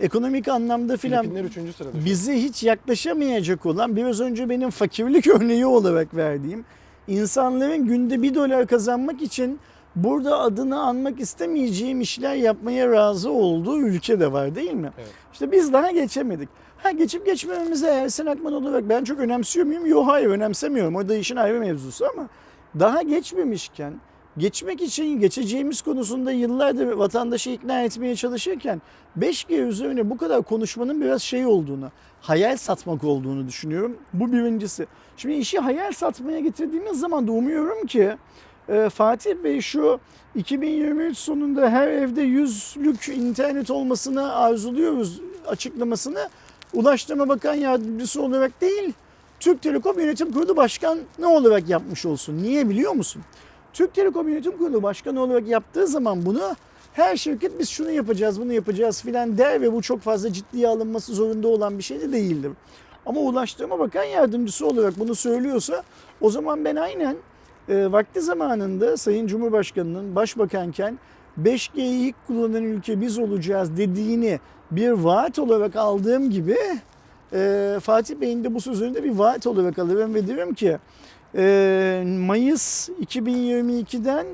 ekonomik anlamda filan Filipinler 3. sırada. şu an. bize hiç yaklaşamayacak olan biraz önce benim fakirlik örneği olarak verdiğim insanların günde 1 dolar kazanmak için burada adını anmak istemeyeceğim işler yapmaya razı olduğu ülke de var değil mi? Evet. İşte biz daha geçemedik. Ha geçip geçmememize Ersin Akman olarak ben çok önemsiyor muyum? Yok hayır önemsemiyorum. O da işin ayrı mevzusu ama daha geçmemişken geçmek için geçeceğimiz konusunda yıllardır vatandaşı ikna etmeye çalışırken 5G üzerine bu kadar konuşmanın biraz şey olduğunu, hayal satmak olduğunu düşünüyorum. Bu birincisi. Şimdi işi hayal satmaya getirdiğimiz zaman da umuyorum ki e, Fatih Bey şu 2023 sonunda her evde yüzlük internet olmasını arzuluyoruz açıklamasını Ulaştırma Bakan Yardımcısı olarak değil, Türk Telekom Yönetim Kurulu Başkanı olarak yapmış olsun. Niye biliyor musun? Türk Telekom Yönetim Kurulu Başkanı olarak yaptığı zaman bunu her şirket biz şunu yapacağız, bunu yapacağız filan der ve bu çok fazla ciddiye alınması zorunda olan bir şey de değildir. Ama Ulaştırma Bakan Yardımcısı olarak bunu söylüyorsa o zaman ben aynen e, vakti zamanında Sayın Cumhurbaşkanı'nın başbakanken 5G'yi ilk kullanan ülke biz olacağız dediğini bir vaat olarak aldığım gibi e, Fatih Bey'in de bu sözünü de bir vaat olarak alırım ve derim ki e, Mayıs 2022'den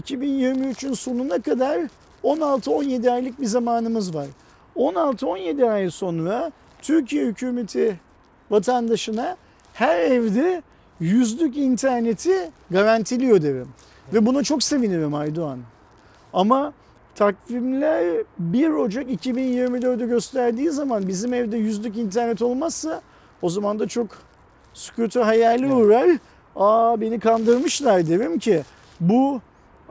2023'ün sonuna kadar 16-17 aylık bir zamanımız var. 16-17 ay sonra Türkiye hükümeti vatandaşına her evde yüzlük interneti garantiliyor derim. Ve buna çok sevinirim Aydoğan. Ama takvimler 1 Ocak 2024'ü gösterdiği zaman bizim evde yüzlük internet olmazsa o zaman da çok sükutu hayali uğrar. Aa beni kandırmışlar derim ki bu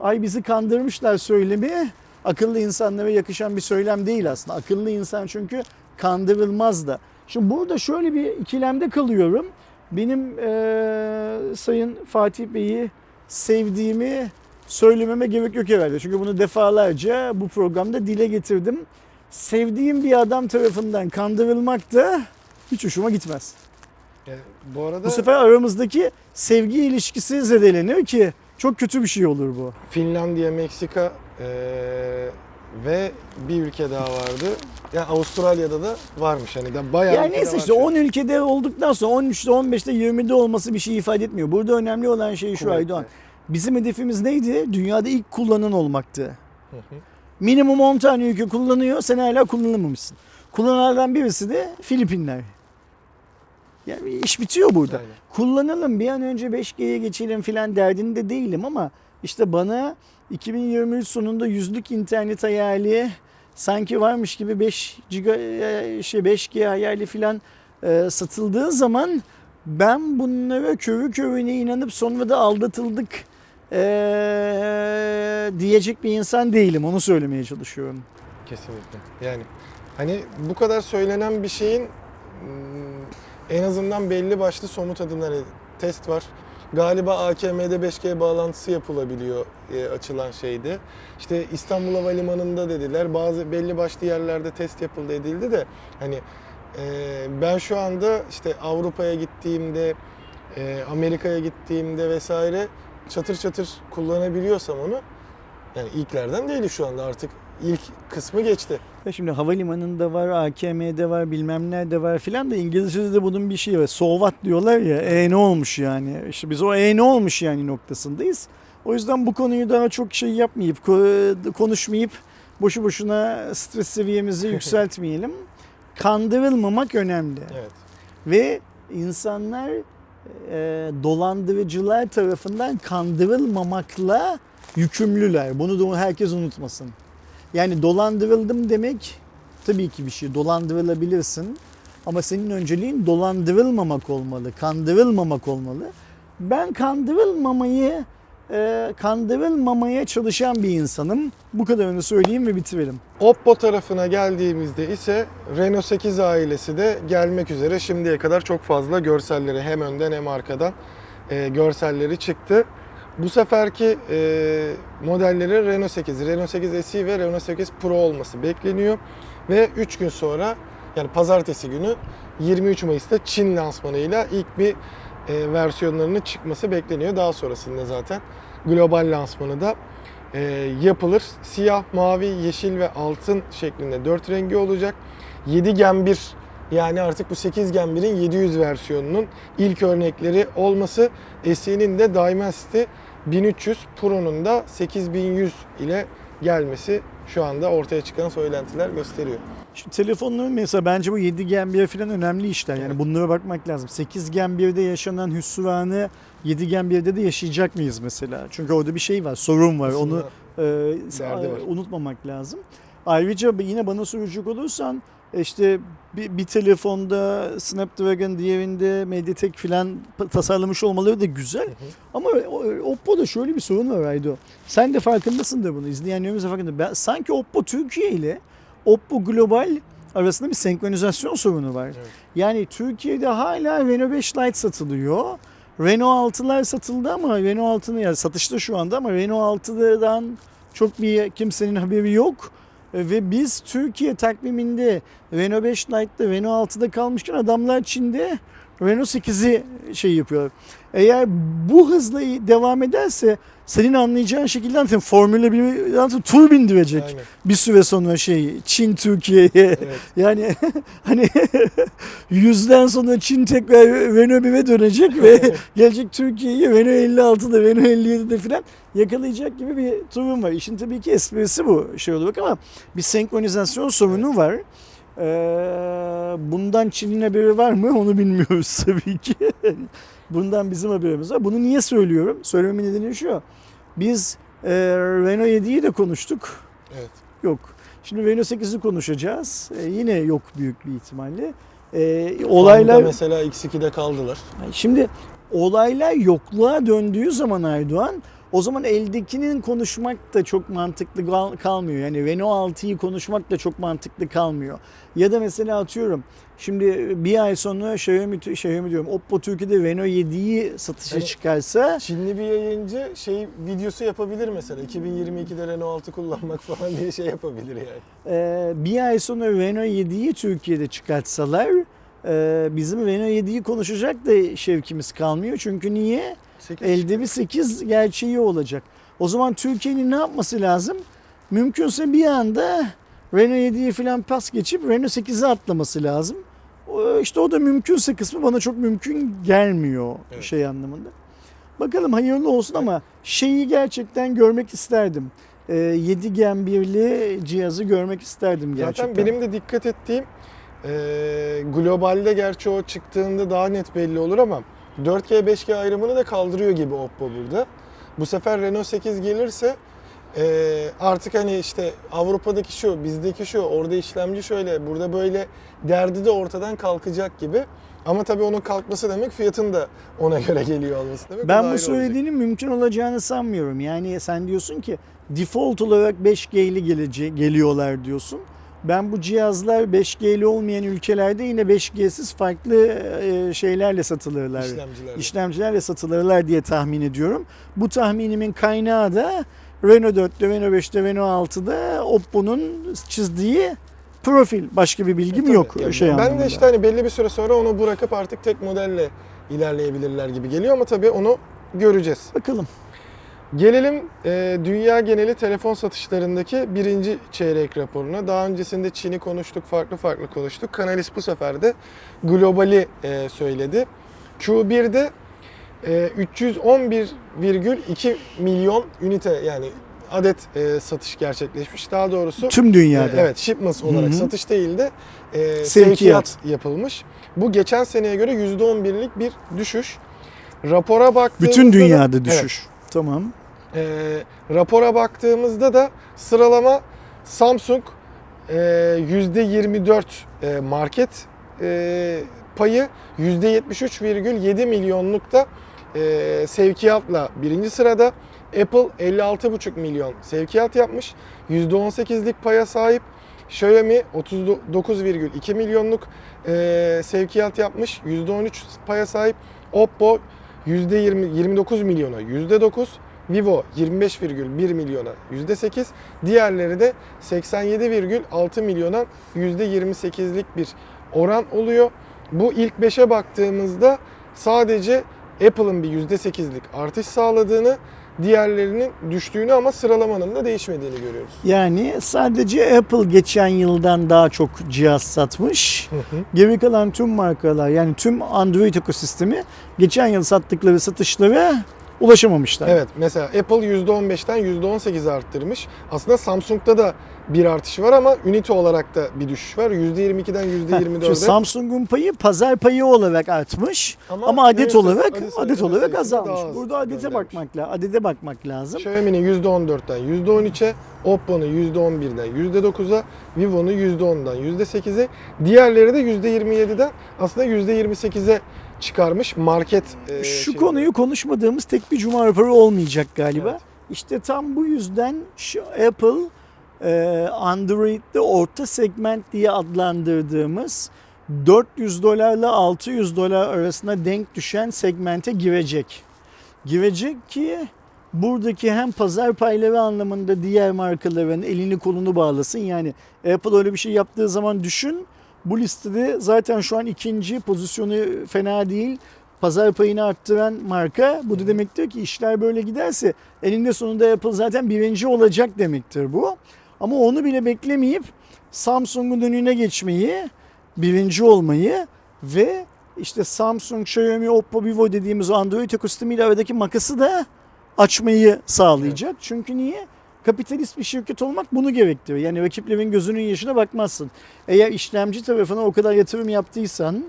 ay bizi kandırmışlar söylemi akıllı insanlara yakışan bir söylem değil aslında. Akıllı insan çünkü kandırılmaz da. Şimdi burada şöyle bir ikilemde kalıyorum. Benim eee, Sayın Fatih Bey'i sevdiğimi söylememe gerek yok herhalde. Çünkü bunu defalarca bu programda dile getirdim. Sevdiğim bir adam tarafından kandırılmak da hiç hoşuma gitmez. Yani bu arada Bu sefer aramızdaki sevgi ilişkisi zedelenir ki çok kötü bir şey olur bu. Finlandiya, Meksika eee, ve bir ülke daha vardı. Yani Avustralya'da da varmış hani de bayağı Yani neyse işte şu an. 10 ülkede olduktan sonra 13'te 15'te 20'de olması bir şey ifade etmiyor. Burada önemli olan şey şu Kuvvetli. Aydoğan. Bizim hedefimiz neydi? Dünyada ilk kullanan olmaktı. Hı hı. Minimum 10 tane ülke kullanıyor. Sen hala kullanamamışsın. Kullananlardan birisi de Filipinler. Yani iş bitiyor burada. Aynen. Kullanalım bir an önce 5G'ye geçelim filan derdinde değilim ama işte bana 2023 sonunda yüzlük internet hayali sanki varmış gibi 5 giga, e, şey 5G hayali filan e, satıldığı zaman Ben bunlara körü körüne inanıp sonra da aldatıldık ee, diyecek bir insan değilim. Onu söylemeye çalışıyorum. Kesinlikle. Yani hani bu kadar söylenen bir şeyin mm, en azından belli başlı somut adımları test var. Galiba AKM'de 5G bağlantısı yapılabiliyor e, açılan şeydi. İşte İstanbul Havalimanı'nda dediler. Bazı belli başlı yerlerde test yapıldı edildi de hani e, ben şu anda işte Avrupa'ya gittiğimde, e, Amerika'ya gittiğimde vesaire çatır çatır kullanabiliyorsam onu yani ilklerden değil şu anda artık ilk kısmı geçti. Ya şimdi havalimanında var, AKM'de var, bilmem nerede var filan da İngilizce'de de bunun bir şeyi var. So what diyorlar ya, e ne olmuş yani? İşte biz o e ne olmuş yani noktasındayız. O yüzden bu konuyu daha çok şey yapmayıp, ko- konuşmayıp boşu boşuna stres seviyemizi yükseltmeyelim. Kandırılmamak önemli. Evet. Ve insanlar e, dolandırıcılar tarafından kandırılmamakla yükümlüler. Bunu da herkes unutmasın. Yani dolandırıldım demek tabii ki bir şey. Dolandırılabilirsin. Ama senin önceliğin dolandırılmamak olmalı, kandırılmamak olmalı. Ben kandırılmamayı, e, kandırılmamaya çalışan bir insanım. Bu kadarını söyleyeyim ve bitirelim. Oppo tarafına geldiğimizde ise Renault 8 ailesi de gelmek üzere. Şimdiye kadar çok fazla görselleri hem önden hem arkadan e, görselleri çıktı. Bu seferki e, modelleri Renault 8, Renault 8 SE ve Renault 8 Pro olması bekleniyor. Ve 3 gün sonra yani pazartesi günü 23 Mayıs'ta Çin lansmanıyla ilk bir e, versiyonlarının çıkması bekleniyor. Daha sonrasında zaten global lansmanı da e, yapılır. Siyah, mavi, yeşil ve altın şeklinde 4 rengi olacak. 7 Gen 1 yani artık bu 8 Gen 1'in 700 versiyonunun ilk örnekleri olması. SE'nin de Dimensity 1300, Pro'nun da 8100 ile gelmesi şu anda ortaya çıkan söylentiler gösteriyor. Şu telefonların mesela bence bu 7 Gen 1 falan önemli işler. Yani Evet. bunlara bakmak lazım. 8 Gen 1'de yaşanan hüsranı 7 Gen 1'de de yaşayacak mıyız mesela? Çünkü orada bir şey var, sorun var. Onu e, var. unutmamak lazım. Ayrıca yine bana soracak olursan işte bir, bir telefonda Snapdragon diğerinde Mediatek falan tasarlamış olmaları da güzel. Ama o- Oppo'da şöyle bir sorun var Aydo. Sen de farkındasın da bunu. İzleyenlerimiz de farkında. Ben, sanki Oppo Türkiye ile Oppo Global arasında bir senkronizasyon sorunu var. Evet. Yani Türkiye'de hala Renault 5 Lite satılıyor. Renault 6'lar satıldı ama Renault 6'nın yani satışta şu anda ama Renault 6'dan çok bir kimsenin haberi yok. E, Ve biz Türkiye takviminde Renault 5 Lite'da Renault 6'da kalmışken adamlar Çin'de Renault 8'i şey yapıyor. Eğer bu hızla devam ederse senin anlayacağın şekilde zaten Formula 1'den tur bindirecek Aynen. bir süre sonra şey Çin Türkiye'ye Evet. yani hani yüzden sonra Çin tekrar Renault 1'e dönecek ve gelecek Türkiye'yi Renault 56'da Renault 57'de falan yakalayacak gibi bir durum var. İşin tabii ki esprisi bu şey olarak ama bir senkronizasyon sorunu var. Ee, bundan Çin'in haberi var mı onu bilmiyoruz tabii ki. bundan bizim haberimiz var. Bunu niye söylüyorum? Söylememin nedeni şu. Biz e, Renault 7'yi de konuştuk. Evet. Yok. Şimdi Renault 8'i konuşacağız. E, yine yok büyük bir ihtimalle. E, Olaylar olaylar mesela X2'de kaldılar. şimdi olaylar yokluğa döndüğü zaman Erdoğan o zaman eldekinin konuşmak da çok mantıklı kal- kalmıyor. Yani Renault 6'yı konuşmak da çok mantıklı kalmıyor. Ya da mesela atıyorum şimdi bir ay sonra Xiaomi, Xiaomi diyorum Oppo Türkiye'de Renault 7'yi satışa Yani- çıkarsa Çinli bir yayıncı şey videosu yapabilir mesela. 2022'de Renault 6 kullanmak falan diye şey yapabilir yani. Ee, bir ay sonra Renault 7'yi Türkiye'de çıkartsalar e, bizim Renault 7'yi konuşacak da şevkimiz kalmıyor. Çünkü niye? 8 Elde bir 8 gerçeği olacak. O zaman Türkiye'nin ne yapması lazım? Mümkünse bir anda Renault 7'yi falan pas geçip Renault 8'e atlaması lazım. İşte o da mümkünse kısmı bana çok mümkün gelmiyor Evet. şey anlamında. Bakalım hayırlı olsun ama şeyi gerçekten görmek isterdim. Ee, 7 Gen 1'li cihazı görmek isterdim gerçekten. Zaten benim de dikkat ettiğim e, globalde gerçi o çıktığında daha net belli olur ama 4G 5G ayrımını da kaldırıyor gibi Oppo burada. Bu sefer Renault 8 gelirse Ee, artık hani işte Avrupa'daki şu, bizdeki şu, orada işlemci şöyle, burada böyle derdi de ortadan kalkacak gibi. Ama tabii onun kalkması demek fiyatın da ona göre geliyor olması demek. Ben bu olacak. söylediğinin mümkün olacağını sanmıyorum. Yani sen diyorsun ki default olarak 5G'li gelece geliyorlar diyorsun. Ben bu cihazlar 5G'li olmayan ülkelerde yine 5G'siz farklı e, şeylerle satılırlar. İşlemcilerle. işlemcilerle satılırlar diye tahmin ediyorum. Bu tahminimin kaynağı da Renault 4'te, Renault 5'te, Renault 6'da Oppo'nun çizdiği profil. Başka bir bilgim E, tabii. yok Yani şey ben anlamında. de işte hani belli bir süre sonra onu bırakıp artık tek modelle ilerleyebilirler gibi geliyor ama tabii onu göreceğiz. Bakalım. Gelelim e, dünya geneli telefon satışlarındaki birinci çeyrek raporuna. Daha öncesinde Çin'i konuştuk, farklı farklı konuştuk. Kanalis bu sefer de globali e, söyledi. Q1'de e, 311,2 milyon ünite yani adet e, satış gerçekleşmiş. Daha doğrusu Tüm dünyada. e, evet shipments olarak Hı hı. satış değil de e, Sevkiyat. sevkiyat yapılmış. Bu geçen seneye göre %11'lik bir düşüş. Rapora baktığımızda Bütün da- dünyada Evet. düşüş. Tamam. E, rapora baktığımızda da sıralama Samsung e, %24 e, market e, payı %73,7 milyonlukta e, sevkiyatla birinci sırada. Apple 56,5 milyon sevkiyat yapmış. %18'lik paya sahip. Xiaomi 39,2 milyonluk e, sevkiyat yapmış. %13 paya sahip. Oppo %20 29 milyona %9. Vivo 25,1 milyona %8. Diğerleri de 87,6 milyona %28'lik bir oran oluyor. Bu ilk 5'e baktığımızda sadece Apple'ın bir %8'lik artış sağladığını, diğerlerinin düştüğünü ama sıralamanın da değişmediğini görüyoruz. Yani sadece Apple geçen yıldan daha çok cihaz satmış. Geri kalan tüm markalar yani tüm Android ekosistemi geçen yıl sattıkları satışlara ulaşamamışlar. Evet mesela Apple %15'ten %18'e arttırmış. Aslında Samsung'da da bir artış var ama ünite olarak da bir düşüş var. %22'den Heh, şimdi %24'e. Samsung'un payı pazar payı olarak artmış ama, adet neyse, olarak adet adet, olarak azalmış. az Burada adete göndermiş. bakmak lazım. Adete bakmak lazım. Xiaomi'nin %14'ten %13'e, Oppo'nun %11'den %9'a, Vivo'nun %10'dan %8'e, diğerleri de %27'den aslında %28'e çıkarmış market e, Şu şeyini. konuyu konuşmadığımız tek bir cuma raporu olmayacak galiba. Evet. İşte tam bu yüzden şu Apple e, Android'de orta segment diye adlandırdığımız 400 dolarla 600 dolar arasında denk düşen segmente girecek. Girecek ki buradaki hem pazar payları anlamında diğer markaların elini kolunu bağlasın. Yani Apple öyle bir şey yaptığı zaman düşün. Bu listede zaten şu an ikinci pozisyonu fena değil. Pazar payını arttıran marka. Bu da demektir ki işler böyle giderse eninde sonunda Apple zaten birinci olacak demektir bu. Ama onu bile beklemeyip Samsung'un önüne geçmeyi, birinci olmayı ve işte Samsung, Xiaomi, Oppo, Vivo dediğimiz Android ekosistemiyle aradaki makası da açmayı sağlayacak. Çünkü niye? Kapitalist bir şirket olmak bunu gerektiriyor. Yani rakiplerin gözünün yaşına bakmazsın. Eğer işlemci tarafına o kadar yatırım yaptıysan,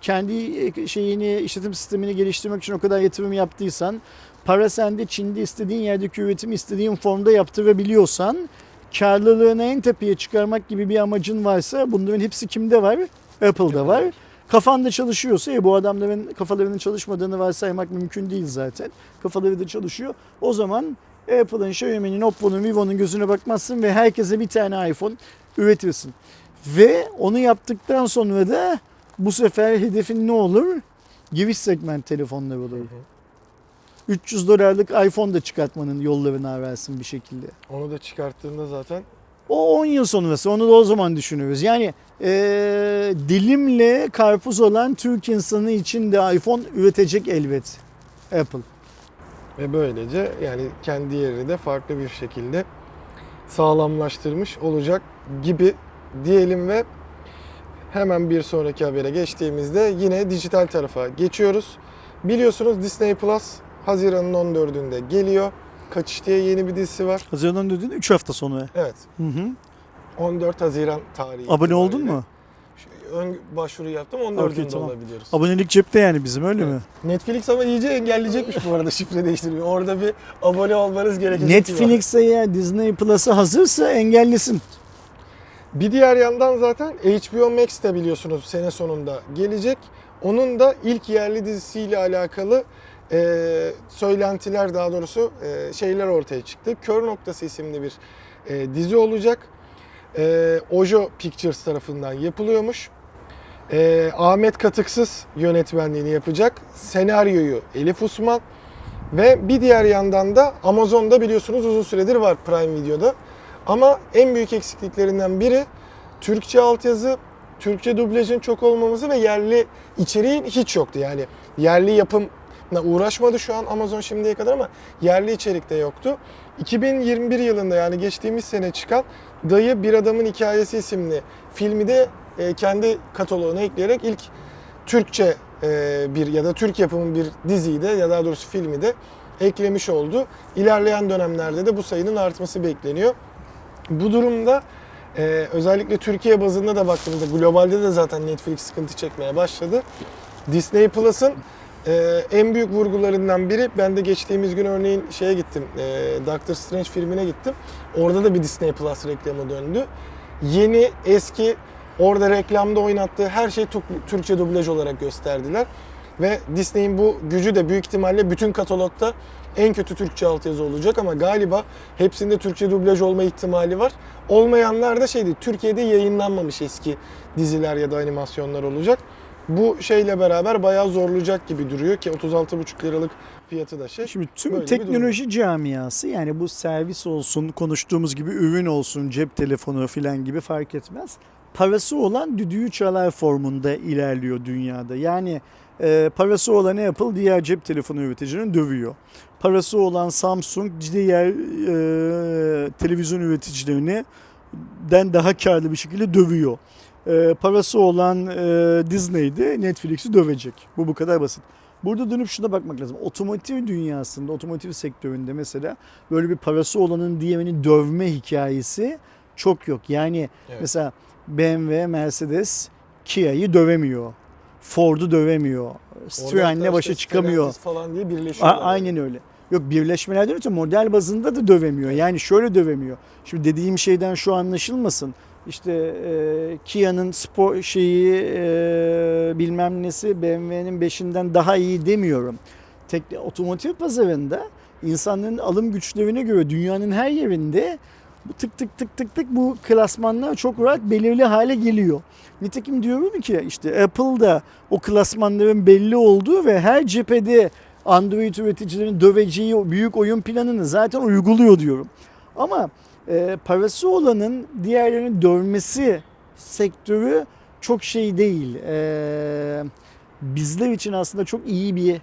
kendi şeyini, işletim sistemini geliştirmek için o kadar yatırım yaptıysan, para sende Çin'de istediğin yerdeki üretimi istediğin formda yaptırabiliyorsan, karlılığını en tepeye çıkarmak gibi bir amacın varsa bunların hepsi kimde var? Apple'da var. Kafanda çalışıyorsa e, bu adamların kafalarının çalışmadığını varsaymak mümkün değil zaten. Kafaları da çalışıyor. O zaman Apple'ın, Xiaomi'nin, Oppo'nun, Vivo'nun gözüne bakmazsın ve herkese bir tane iPhone üretirsin. Ve onu yaptıktan sonra da bu sefer hedefin ne olur? Giriş segment telefonlar olur. 300 dolarlık iPhone da çıkartmanın yollarını ararsın bir şekilde. Onu da çıkarttığında zaten O 10 yıl sonrası onu da o zaman düşünürüz. Yani eee, dilimle karpuz olan Türk insanı için de iPhone üretecek elbet Apple. ve böylece yani kendi yerini de farklı bir şekilde sağlamlaştırmış olacak gibi diyelim ve hemen bir sonraki habere geçtiğimizde yine dijital tarafa geçiyoruz. Biliyorsunuz Disney Plus Haziran'ın 14'ünde geliyor. Kaçış diye yeni bir dizisi var. Haziran dediğin 3 hafta sonra. Evet. Hı hı. 14 Haziran tarihi. Abone oldun itibariyle. mu? Ön- başvuru yaptım. 14'ünde Okey, tamam. olabiliyoruz. Abonelik cepte yani bizim öyle mi? Netflix ama iyice engelleyecekmiş bu arada şifre değiştirmeyi. Orada bir abone olmanız gerekecek. gibi. Netflix eğer Disney Plus'a hazırsa engellesin. Bir diğer yandan zaten HBO Max de biliyorsunuz sene sonunda gelecek. Onun da ilk yerli dizisiyle alakalı e, söylentiler daha doğrusu e, şeyler ortaya çıktı. Kör Noktası isimli bir e, dizi olacak. E, Ojo Pictures tarafından yapılıyormuş. E, Ahmet Katıksız yönetmenliğini yapacak. Senaryoyu Elif Usman. Ve bir diğer yandan da Amazon'da biliyorsunuz uzun süredir var Prime Video'da. Ama en büyük eksikliklerinden biri Türkçe altyazı, Türkçe dublajın çok olmaması ve yerli içeriğin hiç yoktu. Yani yerli yapımla uğraşmadı şu an Amazon şimdiye kadar ama yerli içerik de yoktu. 2021 yılında yani geçtiğimiz sene çıkan Dayı Bir Adamın Hikayesi isimli filmi de e, kendi kataloğuna ekleyerek ilk Türkçe e, bir ya da Türk yapımı bir diziyi de ya daha doğrusu filmi de eklemiş oldu. İlerleyen dönemlerde de bu sayının artması bekleniyor. Bu durumda e, özellikle Türkiye bazında da baktığımızda globalde de zaten Netflix sıkıntı çekmeye başladı. Disney Plus'ın e, en büyük vurgularından biri ben de geçtiğimiz gün örneğin şeye gittim. E, Doctor Strange filmine gittim. Orada da bir Disney Plus reklamı döndü. Yeni, eski orada reklamda oynattığı her Tuk- Türkçe dublaj olarak gösterdiler. Ve Disney'in bu gücü de büyük ihtimalle bütün katalogda en kötü Türkçe altyazı olacak ama galiba hepsinde Türkçe dublaj olma ihtimali var. Olmayanlar da şeydi, Türkiye'de yayınlanmamış eski diziler ya da animasyonlar olacak. Bu şeyle beraber bayağı zorlayacak gibi duruyor ki 36,5 liralık fiyatı da şey. Şimdi tüm Böyle teknoloji camiası yani bu servis olsun, konuştuğumuz gibi ürün olsun, cep telefonu filan gibi fark etmez. Parası olan düdüğü çalar formunda ilerliyor dünyada. Yani e, parası olan Apple diğer cep telefonu üreticilerini dövüyor. Parası olan Samsung diğer e, televizyon üreticilerini den daha karlı bir şekilde dövüyor. E, parası olan e, Disney de Netflix'i dövecek. Bu bu kadar basit. Burada dönüp şuna bakmak lazım. Otomotiv dünyasında, otomotiv sektöründe mesela böyle bir parası olanın diğerini dövme hikayesi çok yok. Yani Evet. mesela BMW, Mercedes Kia'yı dövemiyor. Ford'u dövemiyor. Citroen'le başa işte çıkamıyor. Falan diye A- birleşiyorlar. aynen öyle. Yok birleşmelerden öte model bazında da dövemiyor. Yani şöyle dövemiyor. Şimdi dediğim şeyden şu anlaşılmasın. İşte e, Kia'nın spor şeyi e, bilmem nesi BMW'nin 5'inden daha iyi demiyorum. Tek, otomotiv pazarında insanların alım güçlerine göre dünyanın her yerinde bu tık tık tık tık tık bu klasmanlar çok rahat belirli hale geliyor. Nitekim diyorum ki işte Apple'da o klasmanların belli olduğu ve her cephede Android üreticilerin döveceği büyük oyun planını zaten uyguluyor diyorum. Ama e, parası olanın diğerlerini dövmesi sektörü çok şey değil. E, bizler için aslında çok iyi bir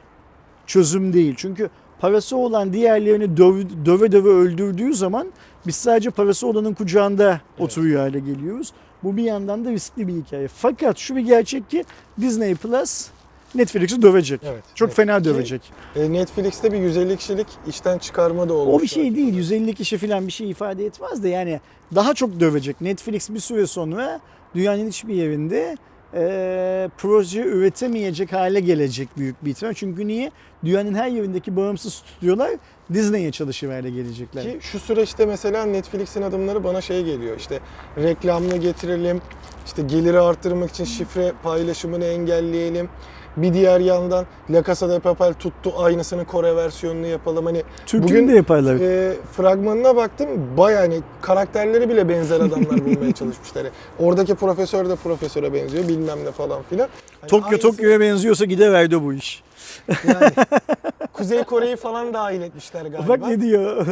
çözüm değil. Çünkü parası olan diğerlerini döv, döve döve öldürdüğü zaman biz sadece parası olanın kucağında oturuyor hale geliyoruz. Bu bir yandan da riskli bir hikaye. Fakat şu bir gerçek ki Disney Plus Netflix'i dövecek. Evet. Çok Evet. fena Ki, dövecek. e, Netflix'te bir 150 kişilik işten çıkarma da olmuş. O bir şey değil. 150 kişi falan bir şey ifade etmez de yani daha çok dövecek. Netflix bir süre sonra dünyanın hiçbir yerinde e, proje üretemeyecek hale gelecek büyük bir ihtimal. Çünkü niye? Dünyanın her yerindeki bağımsız stüdyolar Disney'e çalışır hale gelecekler. Ki şu süreçte mesela Netflix'in adımları bana şey geliyor işte reklamını getirelim, işte geliri arttırmak için şifre paylaşımını engelleyelim. Bir diğer yandan La Casa de Papel tuttu aynısını Kore versiyonunu yapalım. Hani Türk'ün bugün- de yaparlar. e, fragmanına baktım bayağı hani karakterleri bile benzer adamlar bulmaya çalışmışlar. Yani Oradaki profesör de profesöre benziyor bilmem ne falan filan. Hani Tokyo aynısı- Tokyo'ya benziyorsa gideverdi bu iş. Yani Kuzey Kore'yi falan dahil etmişler galiba. Bak ne diyor.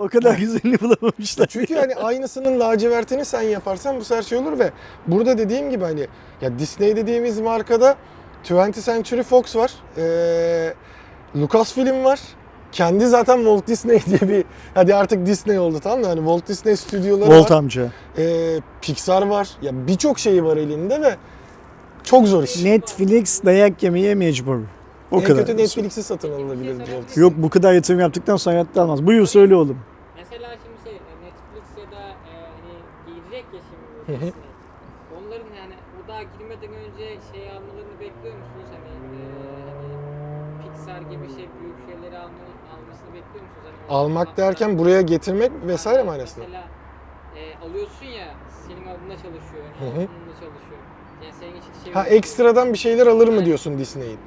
o kadar güzelini bulamamışlar. Çünkü hani aynısının lacivertini sen yaparsan bu sefer şey olur ve burada dediğim gibi hani ya Disney dediğimiz markada 20th Century Fox var. Ee, Lucasfilm var. Kendi zaten Walt Disney diye bir hadi artık Disney oldu tamam mı? Hani Walt Disney stüdyoları Volt var. amca. Ee, Pixar var. Ya birçok şeyi var elinde ve çok zor iş. Netflix dayak yemeye mecbur. O en kadar. kötü Netflix'i satın alınabilir Walt Disney. Yok bu kadar yatırım yaptıktan sonra hayatta almaz. Buyur söyle oğlum. Mesela şimdi şey e, Netflix ya da e, hani gelecek ya Hı şimdi hı. Disney. Onların yani o daha girmeden önce şey almalarını bekliyor musunuz? Hani, e, hani Pixar gibi şey büyük şeyleri alma, almasını bekliyor musunuz? Hani o Almak derken buraya getirmek vesaire manasında. Mesela e, alıyorsun ya senin adına çalışıyor, Hı yani hı. adına çalışıyor. Yani senin için şey Ha ekstradan bir şeyler alır mı diyorsun Disney'in?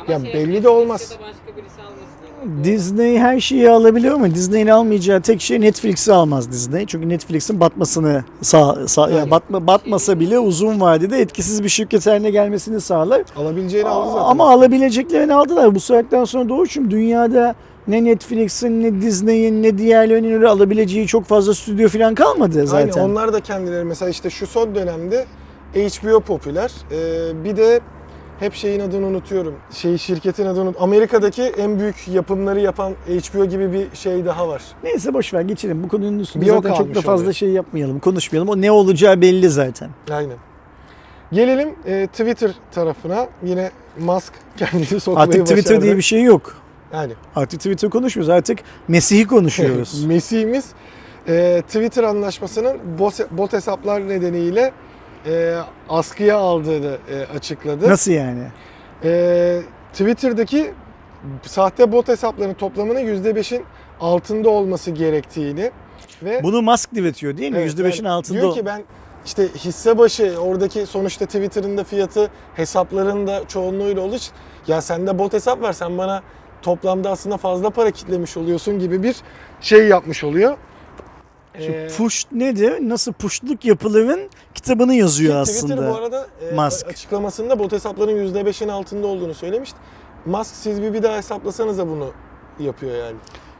Ama ya şey, belli de olmaz. Ya. Disney her şeyi alabiliyor ama Disney'in almayacağı tek şey Netflix'i almaz Disney. Çünkü Netflix'in batmasını sağ, sağ Yani. yani batma, batmasa bile uzun vadede etkisiz bir şirket haline gelmesini sağlar. Alabileceğini aldı zaten. Ama alabileceklerini aldılar. Bu saatten sonra doğru çünkü dünyada ne Netflix'in ne Disney'in ne diğerlerinin öyle alabileceği çok fazla stüdyo falan kalmadı zaten. Aynen onlar da kendileri mesela işte şu son dönemde HBO popüler. Ee, bir de hep şeyin adını unutuyorum. Şey şirketin adını unut. Amerika'daki en büyük yapımları yapan HBO gibi bir şey daha var. Neyse boş ver geçelim. Bu konunun üstünde Bir o zaten çok da kalmış fazla oluyor. şey yapmayalım, konuşmayalım. O ne olacağı belli zaten. Aynen. Gelelim e, Twitter tarafına. Yine Musk kendisi sokmayı Artık Twitter başardı. diye bir şey yok. Yani Artık Twitter konuşmuyoruz. Artık Mesih'i konuşuyoruz. Mesih'imiz e, Twitter anlaşmasının bot, bot hesaplar nedeniyle e, askıya aldığını e, açıkladı. Nasıl yani? E, Twitter'daki sahte bot hesaplarının toplamının %5'in altında olması gerektiğini ve Bunu Musk diretiyor değil mi? Evet, %5'in yani altında. Diyor ki ben işte hisse başı oradaki sonuçta Twitter'ın da fiyatı hesapların da çoğunluğuyla için ya sende bot hesap var sen bana toplamda aslında fazla para kitlemiş oluyorsun gibi bir şey yapmış oluyor. Şu Ee, push nedir? Nasıl push'luk yapıların kitabını yazıyor ki Twitter aslında. bu arada e, Musk. açıklamasında bot hesapların %5'in altında olduğunu söylemişti. Musk siz bir bir daha hesaplasanıza bunu yapıyor yani.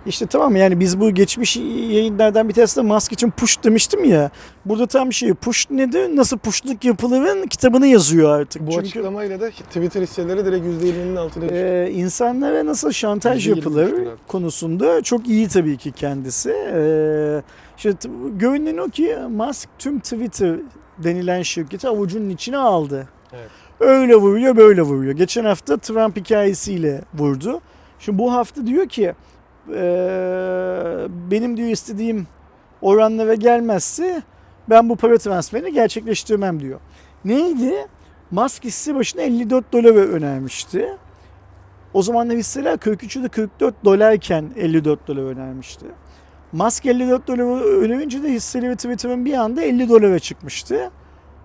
İşte tamam yani biz bu geçmiş yayınlardan bir tanesinde Musk için push demiştim ya. Burada tam şey push nedir? Nasıl push'luk yapılırın kitabını yazıyor artık. Bu Çünkü açıklamayla da Twitter hisseleri direkt %20'nin altına e, insanlara nasıl şantaj %20 yapılır konusunda çok iyi tabii ki kendisi. E, işte görünen o ki Musk tüm Twitter denilen şirketi avucunun içine aldı. Evet. Öyle vuruyor böyle vuruyor. Geçen hafta Trump hikayesiyle vurdu. Şimdi bu hafta diyor ki benim diyor istediğim oranlara gelmezse ben bu para transferini gerçekleştirmem diyor. Neydi? Musk hisse başına 54 dolar önermişti. O zamanlar hisseler 43 ya da 44 dolarken 54 dolar önermişti. Musk 54 dolar önerince de hisseleri Twitter'ın bir anda 50 dolara çıkmıştı.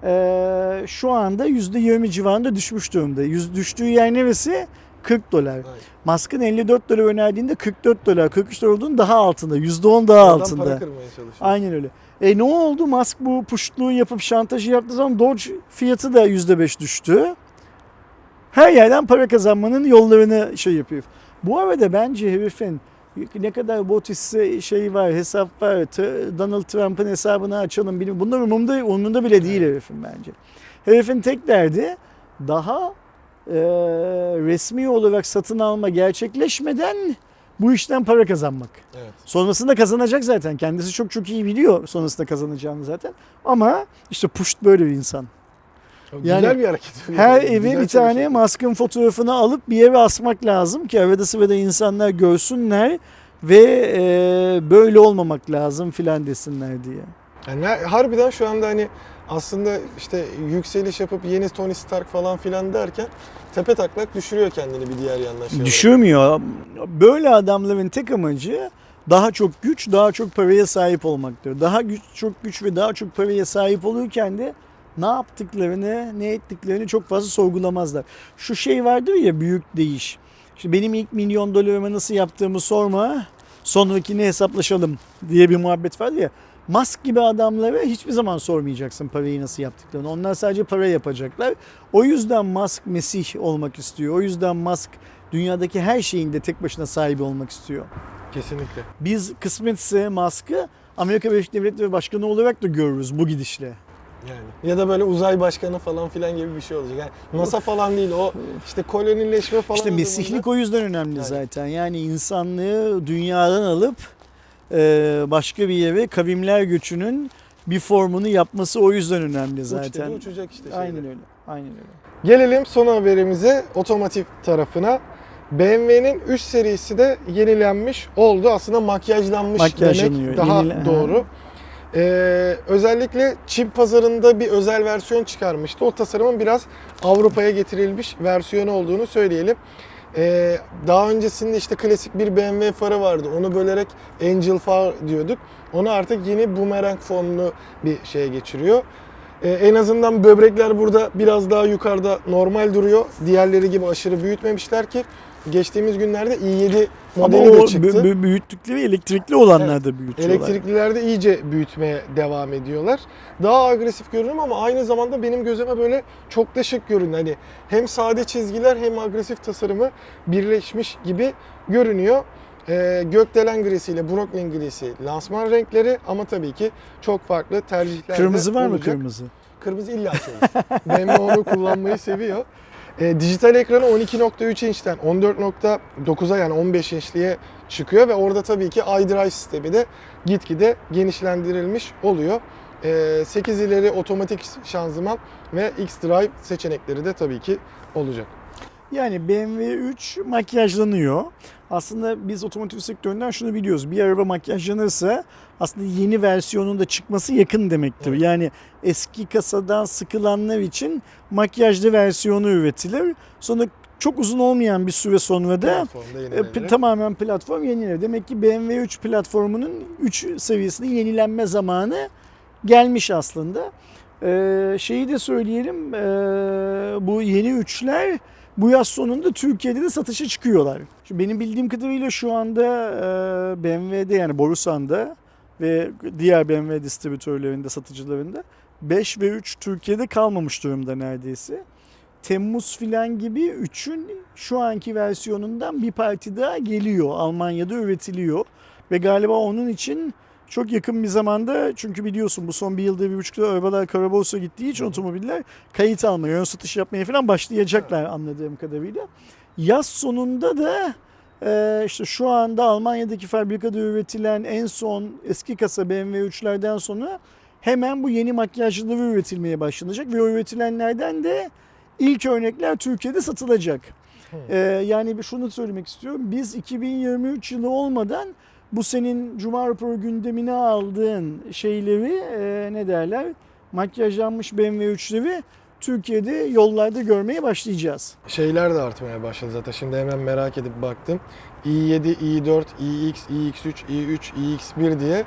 Ee, şu anda %20 civarında düşmüş durumda. Düştüğü yer neresi? 40 dolar. Aynen. Musk'ın 54 dolar önerdiğinde 44 dolar, 43 dolar olduğunun daha altında. %10 daha Adam altında. para kırmaya çalışıyor. Aynen öyle. E ne oldu? Musk bu puştluğu yapıp şantajı yaptığı zaman Doge fiyatı da %5 düştü. Her yerden para kazanmanın yollarını şey yapıyor. Bu arada bence herifin ne kadar bot hisse şey var, hesap var, Donald Trump'ın hesabını açalım bilmiyorum. Bunlar umurumda, umurumda bile değil herifin bence. Herifin tek derdi daha e, resmi olarak satın alma gerçekleşmeden bu işten para kazanmak. Evet. Sonrasında kazanacak zaten. Kendisi çok çok iyi biliyor sonrasında kazanacağını zaten. Ama işte Puşt böyle bir insan. Güzel Yani bir hareket. Her Güzel eve bir tane maskın fotoğrafını alıp bir yere asmak lazım ki arada sırada insanlar görsünler ve e, böyle olmamak lazım filan desinler diye. Yani harbiden şu anda hani aslında işte yükseliş yapıp yeni Tony Stark falan filan derken tepe taklak düşürüyor kendini bir diğer yandan. Şey. Düşürmüyor. Böyle adamların tek amacı daha çok güç, daha çok paraya sahip olmaktır. Daha güç, çok güç ve daha çok paraya sahip olurken de ne yaptıklarını, ne ettiklerini çok fazla sorgulamazlar. Şu şey vardır ya büyük değiş. İşte benim ilk milyon dolarımı nasıl yaptığımı sorma, sonrakini hesaplaşalım diye bir muhabbet var ya. Musk gibi adamlara hiçbir zaman sormayacaksın parayı nasıl yaptıklarını. Onlar sadece para yapacaklar. O yüzden Musk Mesih olmak istiyor. O yüzden Musk dünyadaki her şeyin de tek başına sahibi olmak istiyor. Kesinlikle. Biz kısmetse Musk'ı Amerika Birleşik Devletleri Başkanı olarak da görürüz bu gidişle. Yani. Ya da böyle uzay başkanı falan filan gibi bir şey olacak. Yani NASA falan değil o işte kolonileşme falan. İşte mesihlik o yüzden önemli Yani. zaten. Yani insanlığı dünyadan alıp başka bir yere kavimler göçünün bir formunu yapması o yüzden önemli Uç zaten. uçacak işte. şeyler. Aynen öyle. Aynen öyle. Gelelim son haberimize otomotiv tarafına. BMW'nin 3 serisi de yenilenmiş oldu. Aslında makyajlanmış demek daha yenile- doğru. Ee, özellikle Çin pazarında bir özel versiyon çıkarmıştı. O tasarımın biraz Avrupa'ya getirilmiş versiyonu olduğunu söyleyelim. Ee, daha öncesinde işte klasik bir BMW farı vardı. Onu bölerek Angel far diyorduk. Onu artık yeni boomerang formlu bir şeye geçiriyor. Ee, en azından böbrekler burada biraz daha yukarıda normal duruyor. Diğerleri gibi aşırı büyütmemişler ki geçtiğimiz günlerde i7 Ama modeli o de çıktı. bü- bü- büyüttükleri elektrikli olanlar da büyütüyorlar. Elektriklilerde iyice büyütmeye devam ediyorlar. Daha agresif görünüyor ama aynı zamanda benim gözüme böyle çok da şık görünüyor. Hani hem sade çizgiler hem agresif tasarımı birleşmiş gibi görünüyor. Ee, gökdelen grisiyle Brooklyn grisi lansman renkleri ama tabii ki çok farklı tercihler de Kırmızı var mı olacak. kırmızı? Kırmızı illa şey. BMW onu kullanmayı seviyor. E, dijital ekranı 12.3 inçten 14.9'a yani 15 inçliğe çıkıyor ve orada tabii ki iDrive sistemi de gitgide genişlendirilmiş oluyor. E, 8 ileri otomatik şanzıman ve X-Drive seçenekleri de tabii ki olacak. Yani BMW 3 makyajlanıyor. Aslında biz otomotiv sektöründen şunu biliyoruz. Bir araba makyajlanırsa aslında yeni versiyonun da çıkması yakın demektir. Evet. Yani eski kasadan sıkılanlar için makyajlı versiyonu üretilir. Sonra çok uzun olmayan bir süre sonra da e, yenilenir. tamamen platform yenilir. Demek ki BMW 3 platformunun 3 seviyesinde yenilenme zamanı gelmiş aslında. Ee, şeyi de söyleyelim, ee, bu yeni üçler bu yaz sonunda Türkiye'de de satışa çıkıyorlar. Şu benim bildiğim kadarıyla şu anda ee, BMW'de yani Borusan'da ve diğer BMW distribütörlerinde, satıcılarında 5 ve 3 Türkiye'de kalmamış durumda neredeyse. Temmuz filan gibi 3'ün şu anki versiyonundan bir parti daha geliyor. Almanya'da üretiliyor. Ve galiba onun için çok yakın bir zamanda çünkü biliyorsun bu son bir yılda bir buçuk yılda arabalar karaborsa gittiği için otomobiller kayıt almaya, ön satış yapmaya falan başlayacaklar anladığım kadarıyla. Yaz sonunda da e, işte şu anda Almanya'daki fabrikada üretilen en son eski kasa BMW 3'lerden sonra hemen bu yeni makyajları üretilmeye başlanacak ve üretilenlerden de ilk örnekler Türkiye'de satılacak. Ee, yani şunu söylemek istiyorum. Biz 2023 yılı olmadan bu senin Cuma raporu gündemine aldığın şeyleri e, ne derler makyajlanmış BMW 3'leri Türkiye'de yollarda görmeye başlayacağız. Şeyler de artmaya başladı zaten. Şimdi hemen merak edip baktım. i7, i4, iX, iX3, i3, iX1 diye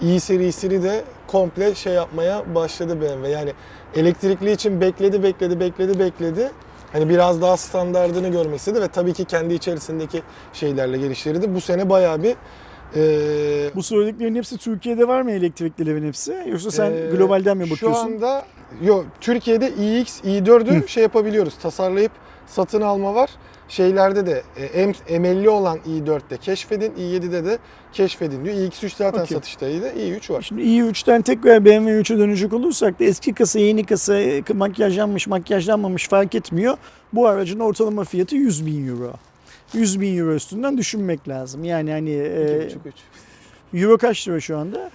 i serisini de komple şey yapmaya başladı BMW. Yani elektrikli için bekledi, bekledi, bekledi, bekledi. Hani biraz daha standardını görmek istedi ve tabii ki kendi içerisindeki şeylerle geliştirdi. Bu sene bayağı bir eee Bu söylediklerin hepsi Türkiye'de var mı elektriklilerin hepsi? Yoksa sen Ee, globalden mi bakıyorsun? Şu anda yok Türkiye'de iX, i4'ü şey yapabiliyoruz. Tasarlayıp satın alma var. Şeylerde de e, M- M50 olan i4'te keşfedin, i7'de de keşfedin diyor. iX3 zaten Okey. satıştaydı. i3 var. Şimdi i3'ten tekrar BMW 3'e dönecek olursak da eski kasa yeni kasa e, makyajlanmış makyajlanmamış fark etmiyor. Bu aracın ortalama fiyatı 100 bin euro. 100 bin euro üstünden düşünmek lazım. Yani hani e, 2,5-3. euro kaç lira şu anda?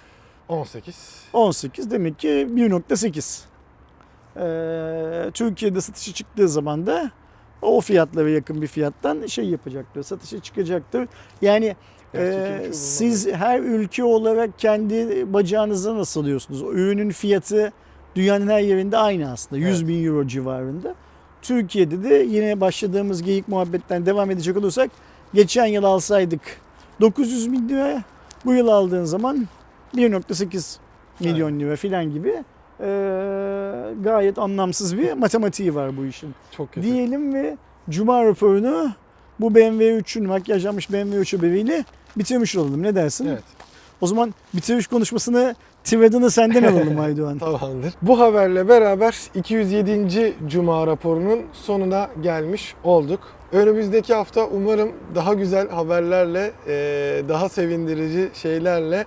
18. 18 demek ki 1.8. Ee, Türkiye'de satışa çıktığı zaman da o fiyatlara yakın bir fiyattan şey yapacaktır, satışa çıkacaktır. Yani buçuk siz her ülke olarak kendi bacağınıza nasıl alıyorsunuz? O ürünün fiyatı dünyanın her yerinde aynı aslında. 100 Evet. bin euro civarında. Türkiye'de de yine başladığımız geyik muhabbetten devam edecek olursak geçen yıl alsaydık 900 bin lira bu yıl aldığın zaman 1.8 milyon lira filan gibi ee, gayet anlamsız bir matematiği var bu işin Çok kötü. diyelim ve Cuma raporunu bu BMW 3'ün makyajlanmış BMW 3 haberiyle bitirmiş olalım. Ne dersin? Evet. O zaman bitiriş konuşmasını Tiveda'nı senden alalım Aydoğan. Tamamdır. Bu haberle beraber 207. Cuma raporunun sonuna gelmiş olduk. Önümüzdeki hafta umarım daha güzel haberlerle, e, daha sevindirici şeylerle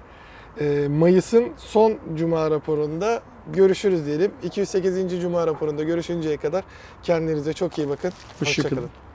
e, Mayıs'ın son Cuma raporunda görüşürüz diyelim. 208. Cuma raporunda görüşünceye kadar kendinize çok iyi bakın. Hoşça kalın. Hoşçakalın.